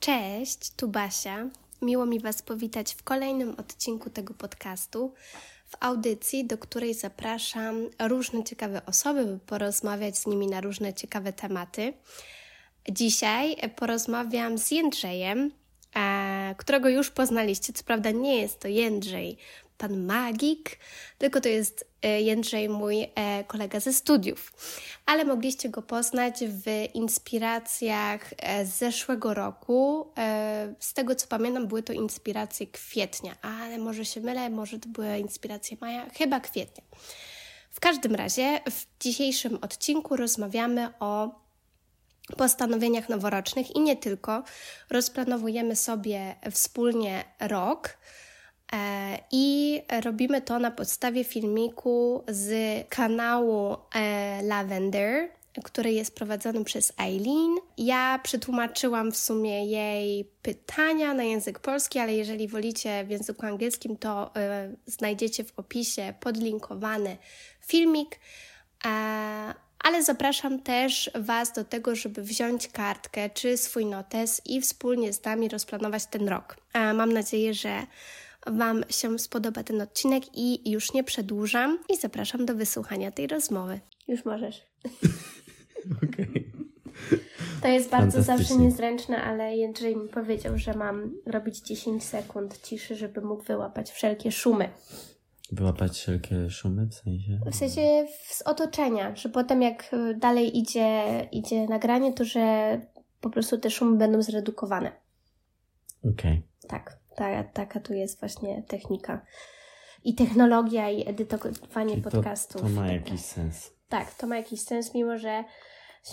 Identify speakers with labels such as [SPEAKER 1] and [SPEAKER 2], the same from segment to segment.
[SPEAKER 1] Cześć, tu Basia. Miło mi Was powitać w kolejnym odcinku tego podcastu, w audycji, do której zapraszam różne ciekawe osoby, by porozmawiać z nimi na różne ciekawe tematy. Dzisiaj porozmawiam z Jędrzejem, e, którego już poznaliście. Co prawda nie jest to Jędrzej pan magik, tylko to jest e, Jędrzej, mój e, kolega ze studiów. Ale mogliście go poznać w inspiracjach e, z zeszłego roku. Z tego co pamiętam, były to inspiracje kwietnia, ale może się mylę, może to były inspiracje maja, chyba kwietnia. W każdym razie w dzisiejszym odcinku rozmawiamy o postanowieniach noworocznych i nie tylko. Rozplanowujemy sobie wspólnie rok I robimy to na podstawie filmiku z kanału e, Lavender, który jest prowadzony przez Eileen. Ja przetłumaczyłam w sumie jej pytania na język polski, ale jeżeli wolicie w języku angielskim, to y, znajdziecie w opisie podlinkowany filmik. E, ale zapraszam też Was do tego, żeby wziąć kartkę czy swój notes i wspólnie z nami rozplanować ten rok. Mam nadzieję, że Wam się spodoba ten odcinek i już nie przedłużam i zapraszam do wysłuchania tej rozmowy. Już możesz.
[SPEAKER 2] Okej. Okay.
[SPEAKER 1] To jest bardzo zawsze niezręczne, ale Jędrzej mi powiedział, że mam robić 10 sekund ciszy, żeby mógł wyłapać wszelkie szumy.
[SPEAKER 2] Wyłapać wszelkie szumy w sensie?
[SPEAKER 1] W sensie z otoczenia, że potem jak dalej idzie, idzie nagranie, to że po prostu te szumy będą zredukowane.
[SPEAKER 2] Okej. Okay.
[SPEAKER 1] Tak ta, taka tu jest właśnie technika. I technologia, i edytowanie Czyli podcastów.
[SPEAKER 2] To, to ma jakiś sens.
[SPEAKER 1] Tak, to ma jakiś sens, mimo że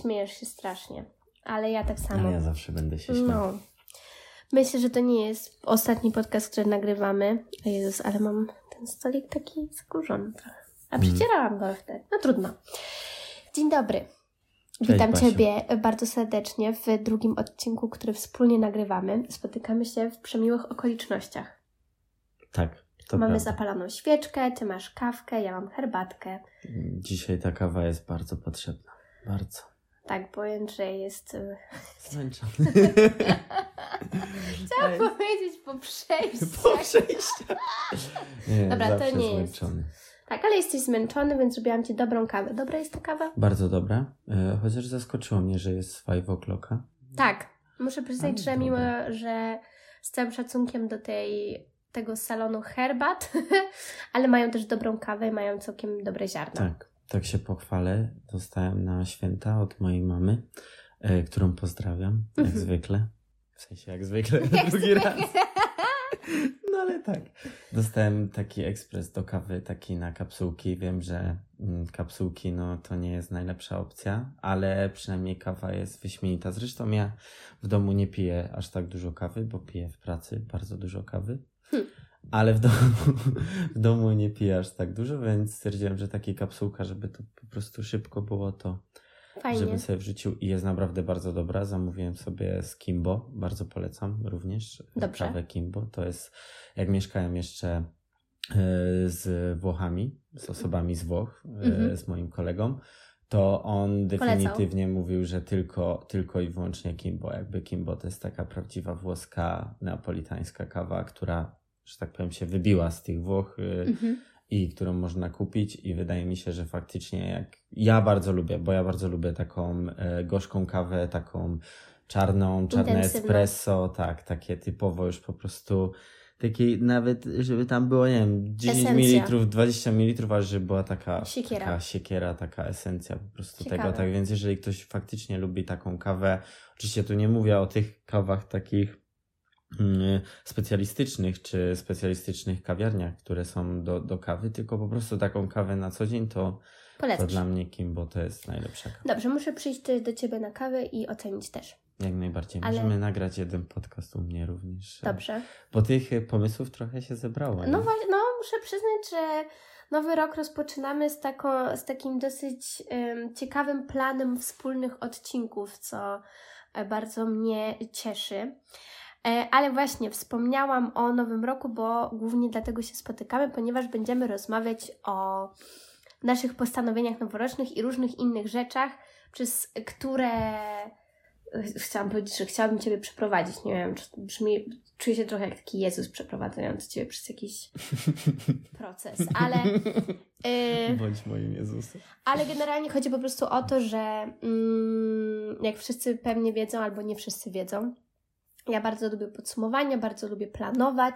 [SPEAKER 1] śmiejesz się strasznie. Ale ja tak samo.
[SPEAKER 2] Ale ja zawsze będę się śmiał. No.
[SPEAKER 1] Myślę, że to nie jest ostatni podcast, który nagrywamy. O Jezus, ale mam ten stolik taki zakurzony trochę. A mm. przecierałam go wtedy. No trudno. Dzień dobry. Cześć, Witam Basiu. Ciebie bardzo serdecznie w drugim odcinku, który wspólnie nagrywamy. Spotykamy się w przemiłych okolicznościach.
[SPEAKER 2] Tak.
[SPEAKER 1] To Mamy prawda. zapaloną świeczkę, Ty masz kawkę, ja mam herbatkę.
[SPEAKER 2] Dzisiaj ta kawa jest bardzo potrzebna. Bardzo.
[SPEAKER 1] Tak, bo Jędrzej jest... Y,
[SPEAKER 2] Zmęczony.
[SPEAKER 1] Chciałam powiedzieć po przejściu.
[SPEAKER 2] Po przejściu. Nie,
[SPEAKER 1] Dobra, to nie
[SPEAKER 2] zmęczony.
[SPEAKER 1] jest. Tak, ale jesteś zmęczony, więc zrobiłam Ci dobrą kawę. Dobra jest ta kawa?
[SPEAKER 2] Bardzo dobra. E, chociaż zaskoczyło mnie, że jest 5 o'clocka.
[SPEAKER 1] Tak. Muszę przyznać, że mimo, że z całym szacunkiem do tej tego salonu herbat, ale mają też dobrą kawę i mają całkiem dobre ziarna.
[SPEAKER 2] Tak, tak się pochwalę. Dostałem na święta od mojej mamy, e, którą pozdrawiam, jak mhm. zwykle. W sensie jak zwykle, drugi raz. No ale tak. Dostałem taki ekspres do kawy, taki na kapsułki. Wiem, że mm, kapsułki no to nie jest najlepsza opcja, ale przynajmniej kawa jest wyśmienita. Zresztą ja w domu nie piję aż tak dużo kawy, bo piję w pracy bardzo dużo kawy. Hmm. Ale w domu, w domu nie piję aż tak dużo, więc stwierdziłem, że taka kapsułka, żeby to po prostu szybko było, to Fajnie. żebym sobie wrzucił i jest naprawdę bardzo dobra. Zamówiłem sobie z Kimbo, bardzo polecam również
[SPEAKER 1] Dobrze.
[SPEAKER 2] kawę Kimbo. To jest, jak mieszkałem jeszcze e, z Włochami, z osobami z Włoch, e, mhm. z moim kolegą, to on definitywnie Polecał. mówił, że tylko, tylko i wyłącznie Kimbo. Jakby Kimbo to jest taka prawdziwa włoska, neapolitańska kawa, która, że tak powiem, się wybiła z tych Włoch. E, mhm i którą można kupić i wydaje mi się, że faktycznie jak ja bardzo lubię, bo ja bardzo lubię taką e, gorzką kawę, taką czarną, czarne espresso, tak, takie typowo już po prostu takiej nawet, żeby tam było, nie wiem, 10 ml, 20 ml, aż żeby była taka
[SPEAKER 1] siekiera.
[SPEAKER 2] taka siekiera, taka esencja po prostu Ciekawe. tego. Tak więc jeżeli ktoś faktycznie lubi taką kawę, oczywiście tu nie mówię o tych kawach takich specjalistycznych czy specjalistycznych kawiarniach, które są do, do kawy, tylko po prostu taką kawę na co dzień to, to dla mnie Kimbo to jest najlepsza kawa.
[SPEAKER 1] Dobrze, muszę przyjść do Ciebie na kawę i ocenić też.
[SPEAKER 2] Jak najbardziej. Ale... Możemy nagrać jeden podcast u mnie również.
[SPEAKER 1] Dobrze.
[SPEAKER 2] Bo tych pomysłów trochę się zebrało.
[SPEAKER 1] No właśnie, no muszę przyznać, że nowy rok rozpoczynamy z, taką, z takim dosyć um, ciekawym planem wspólnych odcinków, co e, bardzo mnie cieszy. E, ale właśnie wspomniałam o Nowym Roku, bo głównie dlatego się spotykamy, ponieważ będziemy rozmawiać o naszych postanowieniach noworocznych i różnych innych rzeczach, przez które chciałam powiedzieć, że chciałabym Ciebie przeprowadzić. Nie wiem, czy brzmi, czuję się trochę jak taki Jezus przeprowadzający Ciebie przez jakiś proces, ale...
[SPEAKER 2] Yy, Bądź moim Jezusem.
[SPEAKER 1] Ale generalnie chodzi po prostu o to, że mm, jak wszyscy pewnie wiedzą, albo nie wszyscy wiedzą, ja bardzo lubię podsumowania, bardzo lubię planować,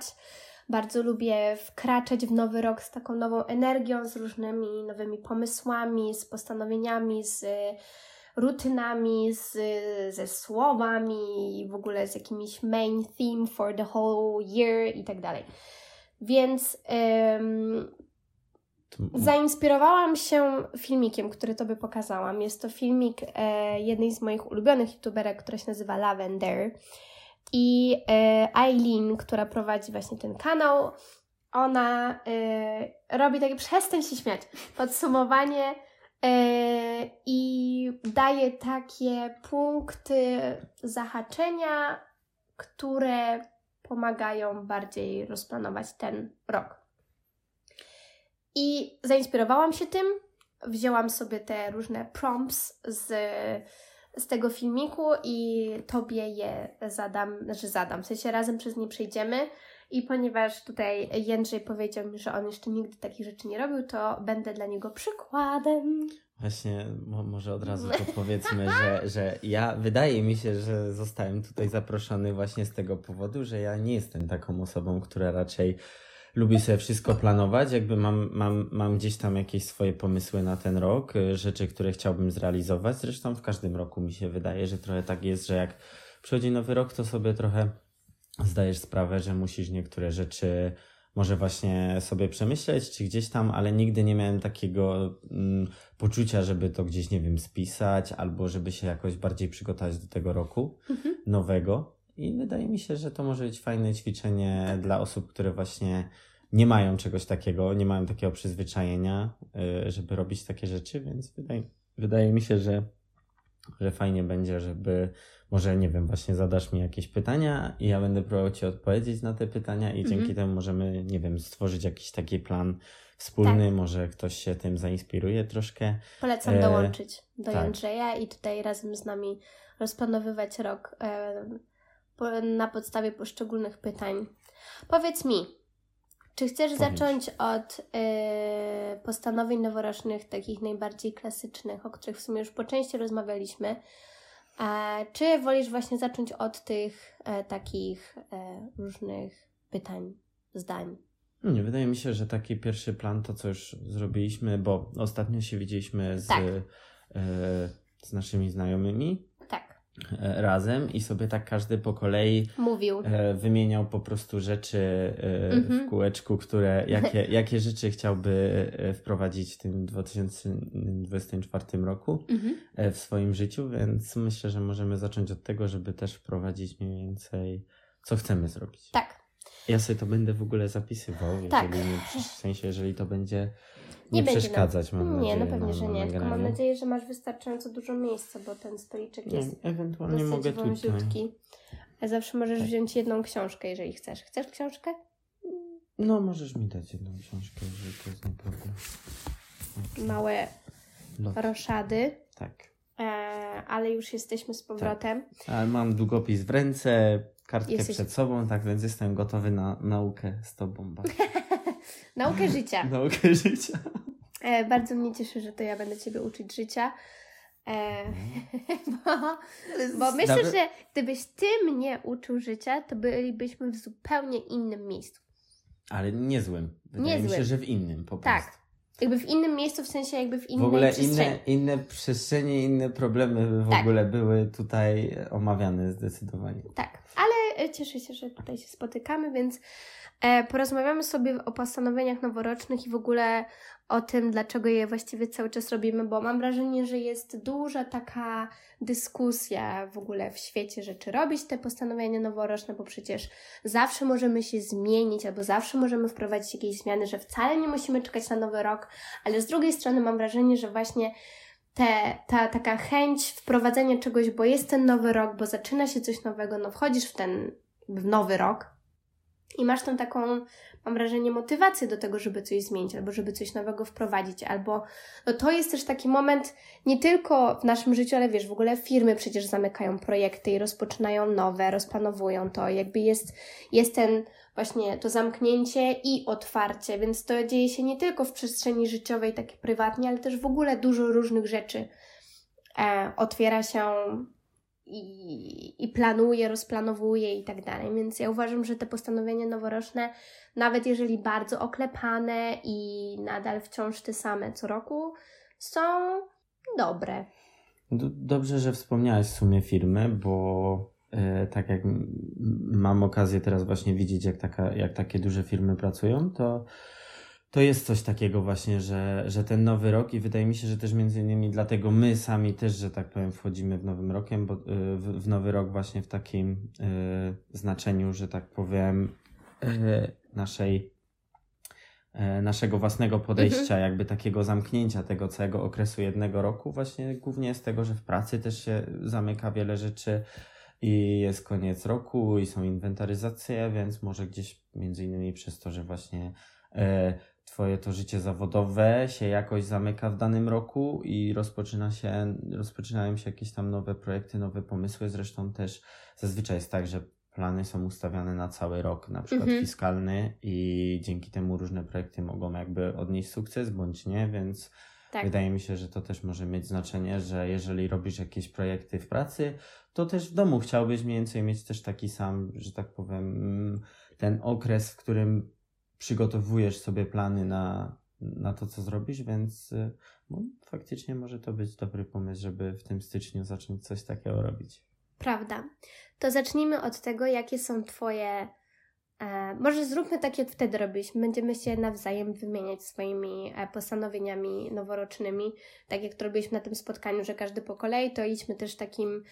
[SPEAKER 1] bardzo lubię wkraczać w nowy rok z taką nową energią, z różnymi nowymi pomysłami, z postanowieniami, z rutynami, z, ze słowami i w ogóle z jakimiś main theme for the whole year i tak dalej. Więc zainspirowałam się filmikiem, który Tobie pokazałam. Jest to filmik e, jednej z moich ulubionych youtuberek, która się nazywa Lavender. I Eileen, która prowadzi właśnie ten kanał, ona e, robi takie, przestań się śmiać, podsumowanie e, i daje takie punkty zahaczenia, które pomagają bardziej rozplanować ten rok. I zainspirowałam się tym, wzięłam sobie te różne prompts z z tego filmiku i Tobie je zadam, znaczy zadam, w sensie razem przez nie przejdziemy i ponieważ tutaj Jędrzej powiedział mi, że on jeszcze nigdy takich rzeczy nie robił, to będę dla niego przykładem.
[SPEAKER 2] Właśnie, mo może od razu to powiedzmy, że, że ja, wydaje mi się, że zostałem tutaj zaproszony właśnie z tego powodu, że ja nie jestem taką osobą, która raczej lubię sobie wszystko planować, jakby mam, mam, mam gdzieś tam jakieś swoje pomysły na ten rok, y, rzeczy, które chciałbym zrealizować. Zresztą w każdym roku mi się wydaje, że trochę tak jest, że jak przychodzi nowy rok, to sobie trochę zdajesz sprawę, że musisz niektóre rzeczy może właśnie sobie przemyśleć, czy gdzieś tam, ale nigdy nie miałem takiego mm, poczucia, żeby to gdzieś, nie wiem, spisać, albo żeby się jakoś bardziej przygotować do tego roku mhm. nowego. I wydaje mi się, że to może być fajne ćwiczenie dla osób, które właśnie nie mają czegoś takiego, nie mają takiego przyzwyczajenia, y, żeby robić takie rzeczy, więc wydaje, wydaje mi się, że, że fajnie będzie, żeby może, nie wiem, właśnie zadasz mi jakieś pytania i ja będę próbował Ci odpowiedzieć na te pytania i mhm. dzięki temu możemy, nie wiem, stworzyć jakiś taki plan wspólny, tak. może ktoś się tym zainspiruje troszkę.
[SPEAKER 1] Polecam e... dołączyć do tak. Jędrzeja i tutaj razem z nami rozplanowywać rok. E na podstawie poszczególnych pytań. Powiedz mi, czy chcesz Powiedz. zacząć od y, postanowień noworocznych, takich najbardziej klasycznych, o których w sumie już po części rozmawialiśmy? E, czy wolisz właśnie zacząć od tych e, takich e, różnych pytań, zdań?
[SPEAKER 2] Nie, wydaje mi się, że taki pierwszy plan, to co już zrobiliśmy, bo ostatnio się widzieliśmy z, tak. z naszymi znajomymi E, razem i sobie tak każdy po kolei
[SPEAKER 1] mówił.
[SPEAKER 2] E, wymieniał po prostu rzeczy e, w mhm. kółeczku, które, jakie, jakie rzeczy chciałby wprowadzić w tym 2024 roku mhm. w swoim życiu, więc myślę, że możemy zacząć od tego, żeby też wprowadzić mniej więcej, co chcemy zrobić.
[SPEAKER 1] Tak.
[SPEAKER 2] Ja sobie to będę w ogóle zapisywał, tak. jeżeli nie, w sensie, jeżeli to będzie nie, nie przeszkadzać, mam nadzieję.
[SPEAKER 1] Nie, no pewnie, że nie. Tylko mam nadzieję, że masz wystarczająco dużo miejsca, bo ten stoliczek nie, jest ewentualnie mogę wąziutki. A zawsze możesz tak. wziąć jedną książkę, jeżeli chcesz. Chcesz książkę?
[SPEAKER 2] No, możesz mi dać jedną książkę, jeżeli to jest naprawdę.
[SPEAKER 1] Okay. Małe Lot. roszady.
[SPEAKER 2] Tak.
[SPEAKER 1] E, ale już jesteśmy z powrotem.
[SPEAKER 2] Tak. mam długopis w ręce, kartkę Jesteś... przed sobą, tak więc jestem gotowy na naukę z tobą.
[SPEAKER 1] Naukę życia.
[SPEAKER 2] Naukę życia.
[SPEAKER 1] E, bardzo mnie cieszy, że to ja będę Ciebie uczyć życia. E, bo, bo myślę, Dobry. że gdybyś Ty mnie uczył życia, to bylibyśmy w zupełnie innym miejscu.
[SPEAKER 2] Ale niezłym. Wydaje niezłym. mi się, że w innym po
[SPEAKER 1] tak.
[SPEAKER 2] prostu. Tak.
[SPEAKER 1] Jakby w innym miejscu, w sensie jakby w innej
[SPEAKER 2] W ogóle
[SPEAKER 1] przestrzeni.
[SPEAKER 2] inne, inne przestrzenie, inne problemy w tak. ogóle były tutaj omawiane zdecydowanie.
[SPEAKER 1] Tak, ale cieszę się, że tutaj się spotykamy, więc E, porozmawiamy sobie o postanowieniach noworocznych i w ogóle o tym, dlaczego je właściwie cały czas robimy, bo mam wrażenie, że jest duża taka dyskusja w ogóle w świecie, że czy robić te postanowienia noworoczne, bo przecież zawsze możemy się zmienić albo zawsze możemy wprowadzić jakieś zmiany, że wcale nie musimy czekać na nowy rok, ale z drugiej strony mam wrażenie, że właśnie te, ta taka chęć wprowadzenia czegoś, bo jest ten nowy rok, bo zaczyna się coś nowego, no wchodzisz w ten w nowy rok, i masz tą taką, mam wrażenie, motywację do tego, żeby coś zmienić, albo żeby coś nowego wprowadzić, albo no to jest też taki moment nie tylko w naszym życiu, ale wiesz, w ogóle firmy przecież zamykają projekty i rozpoczynają nowe, rozplanowują to, jakby jest, jest ten właśnie to zamknięcie i otwarcie, więc to dzieje się nie tylko w przestrzeni życiowej, takiej prywatnie, ale też w ogóle dużo różnych rzeczy e, otwiera się i, i planuje, rozplanowuje i tak dalej. Więc ja uważam, że te postanowienia noworoczne, nawet jeżeli bardzo oklepane i nadal wciąż te same co roku, są dobre.
[SPEAKER 2] Dobrze, że wspomniałaś w sumie firmy, bo tak jak mam okazję teraz właśnie widzieć, jak, taka, jak takie duże firmy pracują, to to jest coś takiego właśnie, że, że ten nowy rok i wydaje mi się, że też między innymi dlatego my sami też, że tak powiem, wchodzimy w nowym rokiem, bo, y, w, w nowy rok właśnie w takim y, znaczeniu, że tak powiem, y, naszej y, naszego własnego podejścia, mhm. jakby takiego zamknięcia tego całego okresu jednego roku, właśnie głównie z tego, że w pracy też się zamyka wiele rzeczy i jest koniec roku i są inwentaryzacje, więc może gdzieś między innymi przez to, że właśnie y, twoje to życie zawodowe się jakoś zamyka w danym roku i rozpoczyna się, rozpoczynają się jakieś tam nowe projekty, nowe pomysły. Zresztą też zazwyczaj jest tak, że plany są ustawiane na cały rok, na przykład mhm. fiskalny i dzięki temu różne projekty mogą jakby odnieść sukces bądź nie, więc tak. wydaje mi się, że to też może mieć znaczenie, że jeżeli robisz jakieś projekty w pracy, to też w domu chciałbyś mniej więcej mieć też taki sam, że tak powiem, ten okres, w którym przygotowujesz sobie plany na, na to, co zrobisz, więc no, faktycznie może to być dobry pomysł, żeby w tym styczniu zacząć coś takiego robić.
[SPEAKER 1] Prawda. To zacznijmy od tego, jakie są Twoje. E, może zróbmy tak, jak wtedy robiliśmy. Będziemy się nawzajem wymieniać swoimi e, postanowieniami noworocznymi, tak jak to robiliśmy na tym spotkaniu, że każdy po kolei, to idźmy też takim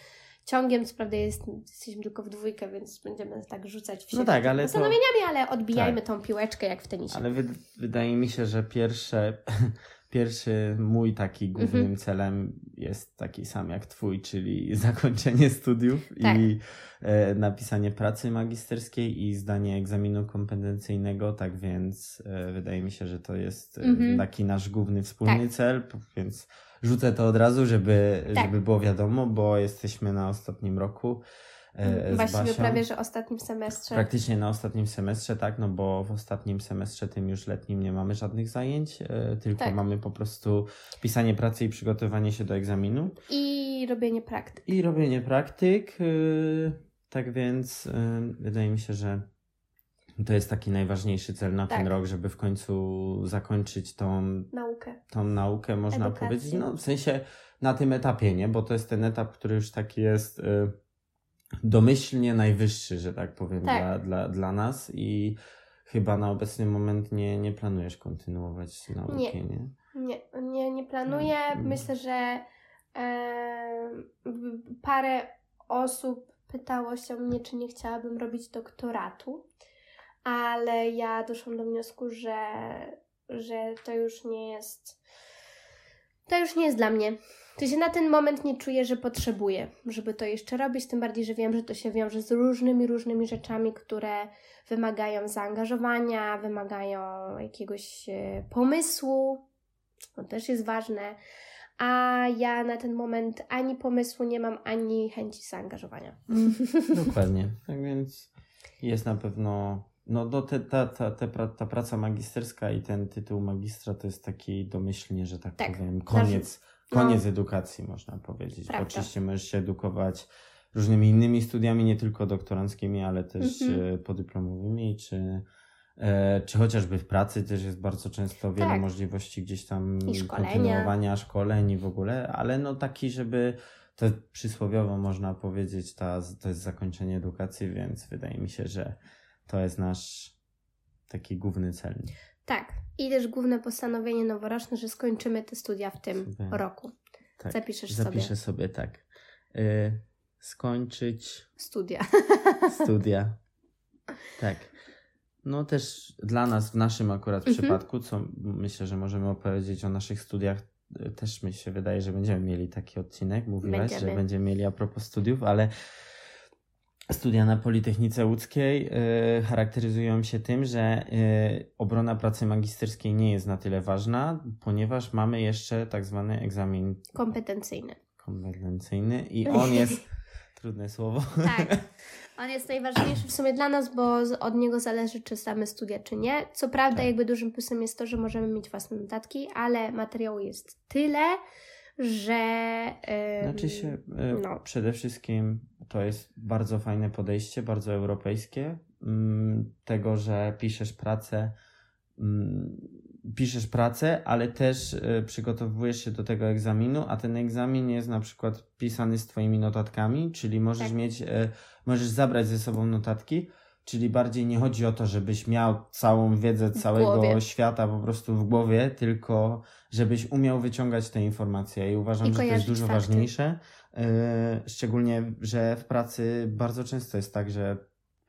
[SPEAKER 1] ciągiem, co prawda jest, jesteśmy tylko w dwójkę, więc będziemy tak rzucać w no siebie no tak, ale postanowieniami, to... ale odbijajmy tak. tą piłeczkę jak w tenisie.
[SPEAKER 2] Ale wy, wydaje mi się, że pierwsze, pierwszy mój taki głównym mhm. celem jest taki sam jak twój, czyli zakończenie studiów tak. i e, napisanie pracy magisterskiej i zdanie egzaminu kompetencyjnego, tak więc e, wydaje mi się, że to jest e, mhm. taki nasz główny wspólny tak. cel, więc rzucę to od razu, żeby, tak. żeby było wiadomo, bo jesteśmy na ostatnim roku.
[SPEAKER 1] E, Właściwie prawie, że ostatnim semestrze.
[SPEAKER 2] Praktycznie na ostatnim semestrze, tak, no bo w ostatnim semestrze, tym już letnim, nie mamy żadnych zajęć, e, tylko tak. mamy po prostu pisanie pracy i przygotowanie się do egzaminu.
[SPEAKER 1] I robienie praktyk.
[SPEAKER 2] I robienie praktyk. E, tak więc wydaje mi się, że to jest taki najważniejszy cel na tak. ten rok, żeby w końcu zakończyć tą
[SPEAKER 1] naukę.
[SPEAKER 2] Tą naukę, można Edukację. powiedzieć. No, w sensie na tym etapie, nie? Bo to jest ten etap, który już taki jest domyślnie najwyższy, że tak powiem, tak. Dla, dla, dla nas i chyba na obecny moment nie, nie planujesz kontynuować nauki, nie?
[SPEAKER 1] Nie, nie, nie, nie planuję. Hmm. Myślę, że e, parę osób pytało się mnie, czy nie chciałabym robić doktoratu ale ja doszłam do wniosku, że, że to już nie jest. To już nie jest dla mnie. To się na ten moment nie czuję, że potrzebuję, żeby to jeszcze robić, tym bardziej, że wiem, że to się wiąże z różnymi, różnymi rzeczami, które wymagają zaangażowania, wymagają jakiegoś e, pomysłu. To też jest ważne. A ja na ten moment ani pomysłu nie mam, ani chęci zaangażowania.
[SPEAKER 2] Dokładnie. Tak więc jest na pewno no, do te, ta, ta, ta, ta praca magisterska i ten tytuł magistra to jest taki domyślnie, że tak, tak. powiem, koniec, koniec no. edukacji, można powiedzieć. Prawda. Oczywiście możesz się edukować różnymi innymi studiami, nie tylko doktoranckimi, ale też mhm. E, podyplomowymi, czy, e, czy chociażby w pracy też jest bardzo często wiele tak. możliwości gdzieś tam kontynuowania szkoleń i w ogóle, ale no taki, żeby to przysłowiowo można powiedzieć, ta, to jest zakończenie edukacji, więc wydaje mi się, że to jest nasz taki główny cel.
[SPEAKER 1] Tak. I też główne postanowienie noworoczne, że skończymy te studia w tym Super. roku. Tak. Zapiszesz
[SPEAKER 2] Zapiszę sobie. Zapiszę sobie, tak. Y skończyć.
[SPEAKER 1] Studia.
[SPEAKER 2] Studia. Tak. No też dla nas, w naszym akurat mhm. przypadku, co myślę, że możemy opowiedzieć o naszych studiach, y, też mi się wydaje, że będziemy mieli taki odcinek. Mówiłaś, będziemy. że będziemy mieli a propos studiów, ale Studia na Politechnice Łódzkiej y, charakteryzują się tym, że y, obrona pracy magisterskiej nie jest na tyle ważna, ponieważ mamy jeszcze tak zwany egzamin
[SPEAKER 1] kompetencyjny.
[SPEAKER 2] Kompetencyjny i on jest trudne słowo.
[SPEAKER 1] Tak. On jest najważniejszy w sumie dla nas, bo od niego zależy, czy same studia, czy nie. Co prawda, tak. jakby dużym plusem jest to, że możemy mieć własne notatki, ale materiału jest tyle, że.
[SPEAKER 2] Znaczy się, e, no. przede wszystkim to jest bardzo fajne podejście, bardzo europejskie. Mm, tego, że piszesz pracę, mm, piszesz pracę, ale też e, przygotowujesz się do tego egzaminu, a ten egzamin jest na przykład pisany z Twoimi notatkami, czyli możesz tak. mieć, e, możesz zabrać ze sobą notatki, Czyli bardziej nie chodzi o to, żebyś miał całą wiedzę całego świata po prostu w głowie, tylko żebyś umiał wyciągać te informacje. I uważam, I że to jest dużo fakty. ważniejsze. Yy, szczególnie, że w pracy bardzo często jest tak, że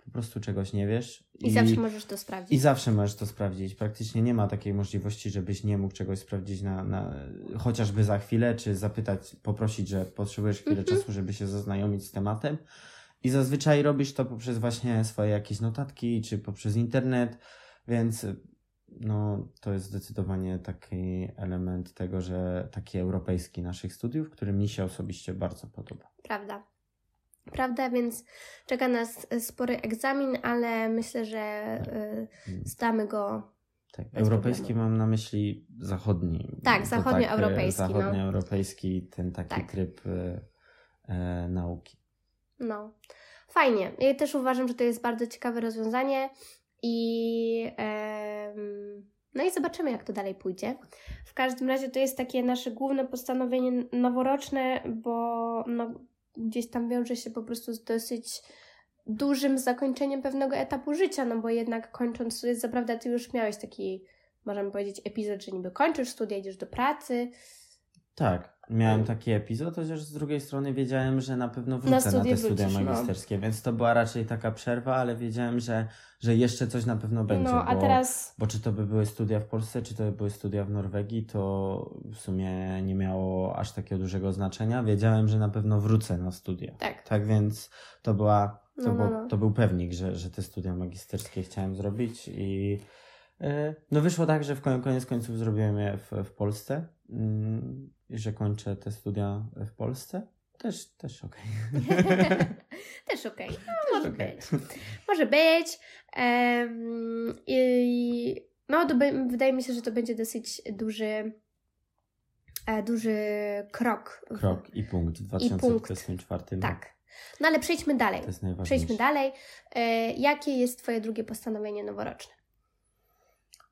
[SPEAKER 2] po prostu czegoś nie wiesz.
[SPEAKER 1] I, I, zawsze możesz to sprawdzić.
[SPEAKER 2] I zawsze możesz to sprawdzić. Praktycznie nie ma takiej możliwości, żebyś nie mógł czegoś sprawdzić na, na chociażby za chwilę, czy zapytać, poprosić, że potrzebujesz chwilę mm -hmm. czasu, żeby się zaznajomić z tematem. I zazwyczaj robisz to poprzez właśnie swoje jakieś notatki, czy poprzez internet, więc no, to jest zdecydowanie taki element tego, że taki europejski naszych studiów, który mi się osobiście bardzo podoba.
[SPEAKER 1] Prawda. Prawda, więc czeka nas spory egzamin, ale myślę, że tak. Y, zdamy go.
[SPEAKER 2] Tak, europejski problemu. mam na myśli zachodni.
[SPEAKER 1] Tak, zachodnioeuropejski.
[SPEAKER 2] Tak, zachodnioeuropejski, no. ten taki tak. tryb y, e, nauki.
[SPEAKER 1] No, fajnie. Ja też uważam, że to jest bardzo ciekawe rozwiązanie i no i zobaczymy, jak to dalej pójdzie. W każdym razie to jest takie nasze główne postanowienie noworoczne, bo no, gdzieś tam wiąże się po prostu z dosyć dużym zakończeniem pewnego etapu życia, no bo jednak kończąc studia, zaprawdę ty już miałeś taki, możemy powiedzieć, epizod, że niby kończysz studia, idziesz do pracy.
[SPEAKER 2] Tak, miałem taki epizod, chociaż z drugiej strony wiedziałem, że na pewno wrócę na, na te studia wrócisz, no. magisterskie, no. więc to była raczej taka przerwa, ale wiedziałem, że, że jeszcze coś na pewno będzie. No, a bo, teraz... bo czy to by były studia w Polsce, czy to by były studia w Norwegii, to w sumie nie miało aż takiego dużego znaczenia. Wiedziałem, że na pewno wrócę na studia.
[SPEAKER 1] Tak.
[SPEAKER 2] Tak więc to była, to, no, no, no. to był pewnik, że, że te studia magisterskie chciałem zrobić i e, no wyszło tak, że w koniec końców zrobiłem je w, w Polsce. Mm, i że kończę te studia w Polsce. Też, też okej.
[SPEAKER 1] Okay. też okej. Okay. No, może okay. być. Może być. Um, i, no, to by, wydaje mi się, że to będzie dosyć duży e, duży krok.
[SPEAKER 2] Krok i punkt w 2024. I
[SPEAKER 1] Tak. No ale przejdźmy dalej.
[SPEAKER 2] To jest najważniejsze.
[SPEAKER 1] Przejdźmy dalej. E, jakie jest Twoje drugie postanowienie noworoczne?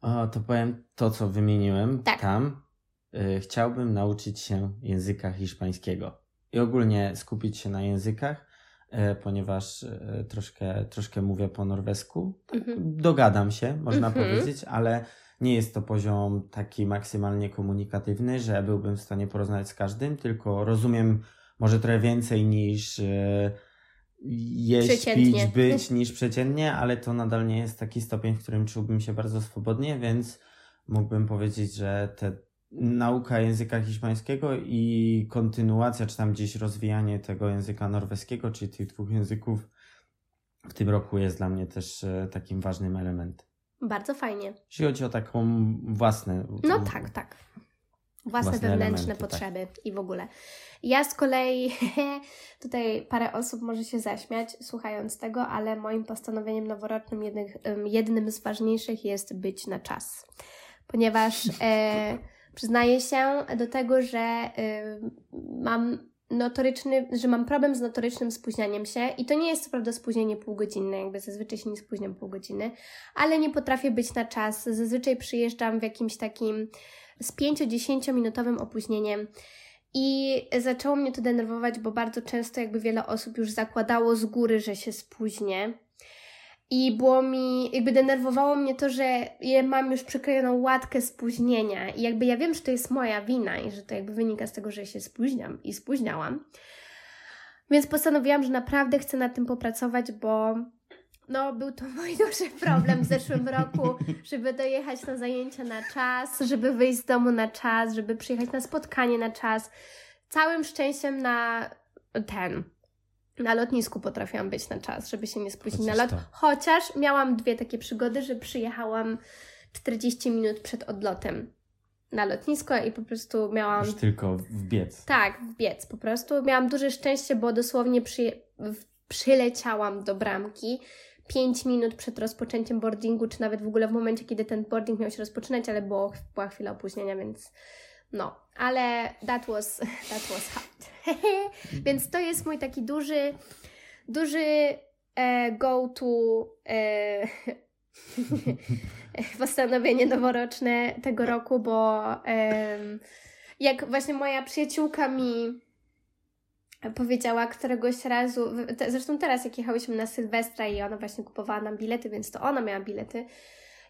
[SPEAKER 2] O, to powiem to, co wymieniłem tak. tam. Y, chciałbym nauczyć się języka hiszpańskiego i ogólnie skupić się na językach, y, ponieważ y, troszkę, troszkę mówię po norwesku. Mhm. Dogadam się, można mhm. powiedzieć, ale nie jest to poziom taki maksymalnie komunikatywny, że byłbym w stanie porozmawiać z każdym, tylko rozumiem może trochę więcej niż jeść, pić, być niż przeciętnie, ale to nadal nie jest taki stopień, w którym czułbym się bardzo swobodnie, więc mógłbym powiedzieć, że te nauka języka hiszpańskiego i kontynuacja, czy tam gdzieś rozwijanie tego języka norweskiego, czyli tych dwóch języków w tym roku jest dla mnie też e, takim ważnym elementem.
[SPEAKER 1] Bardzo fajnie.
[SPEAKER 2] Jeśli chodzi o taką własne.
[SPEAKER 1] No tak, tak. Własne, własne wewnętrzne elementy, tak. potrzeby tak. i w ogóle. Ja z kolei, tutaj parę osób może się zaśmiać słuchając tego, ale moim postanowieniem noworocznym jednych, jednym z ważniejszych jest być na czas. Ponieważ e, Przyznaję się do tego, że y, mam notoryczny, że mam problem z notorycznym spóźnianiem się i to nie jest co prawda spóźnienie półgodzinne, jakby zazwyczaj się nie spóźniam pół godziny, ale nie potrafię być na czas. Zazwyczaj przyjeżdżam w jakimś takim z 5-10 minutowym opóźnieniem. I zaczęło mnie to denerwować, bo bardzo często jakby wiele osób już zakładało z góry, że się spóźnię. I było mi, jakby denerwowało mnie to, że ja mam już przyklejoną łatkę spóźnienia. I jakby ja wiem, że to jest moja wina i że to jakby wynika z tego, że się spóźniam i spóźniałam. Więc postanowiłam, że naprawdę chcę nad tym popracować, bo no, był to mój duży problem w zeszłym roku, żeby dojechać na zajęcia na czas, żeby wyjść z domu na czas, żeby przyjechać na spotkanie na czas. Całym szczęściem na ten na lotnisku potrafiłam być na czas, żeby się nie spóźnić na lot.
[SPEAKER 2] to.
[SPEAKER 1] Chociaż miałam dwie takie przygody, że przyjechałam 40 minut przed odlotem na lotnisko i po prostu miałam.
[SPEAKER 2] Już tylko wbiec.
[SPEAKER 1] Tak, wbiec po prostu. Miałam duże szczęście, bo dosłownie przy, w- przyleciałam do bramki 5 minut przed rozpoczęciem boardingu, czy nawet w ogóle w momencie, kiedy ten boarding miał się rozpoczynać, ale było, była chwila opóźnienia, więc no. Ale that was, that was hard. więc to jest mój taki duży, duży e, go-to e, postanowienie noworoczne tego roku, bo em, jak właśnie moja przyjaciółka mi powiedziała któregoś razu, zresztą teraz jak jechałyśmy na Sylwestra i ona właśnie kupowała nam bilety, więc to ona miała bilety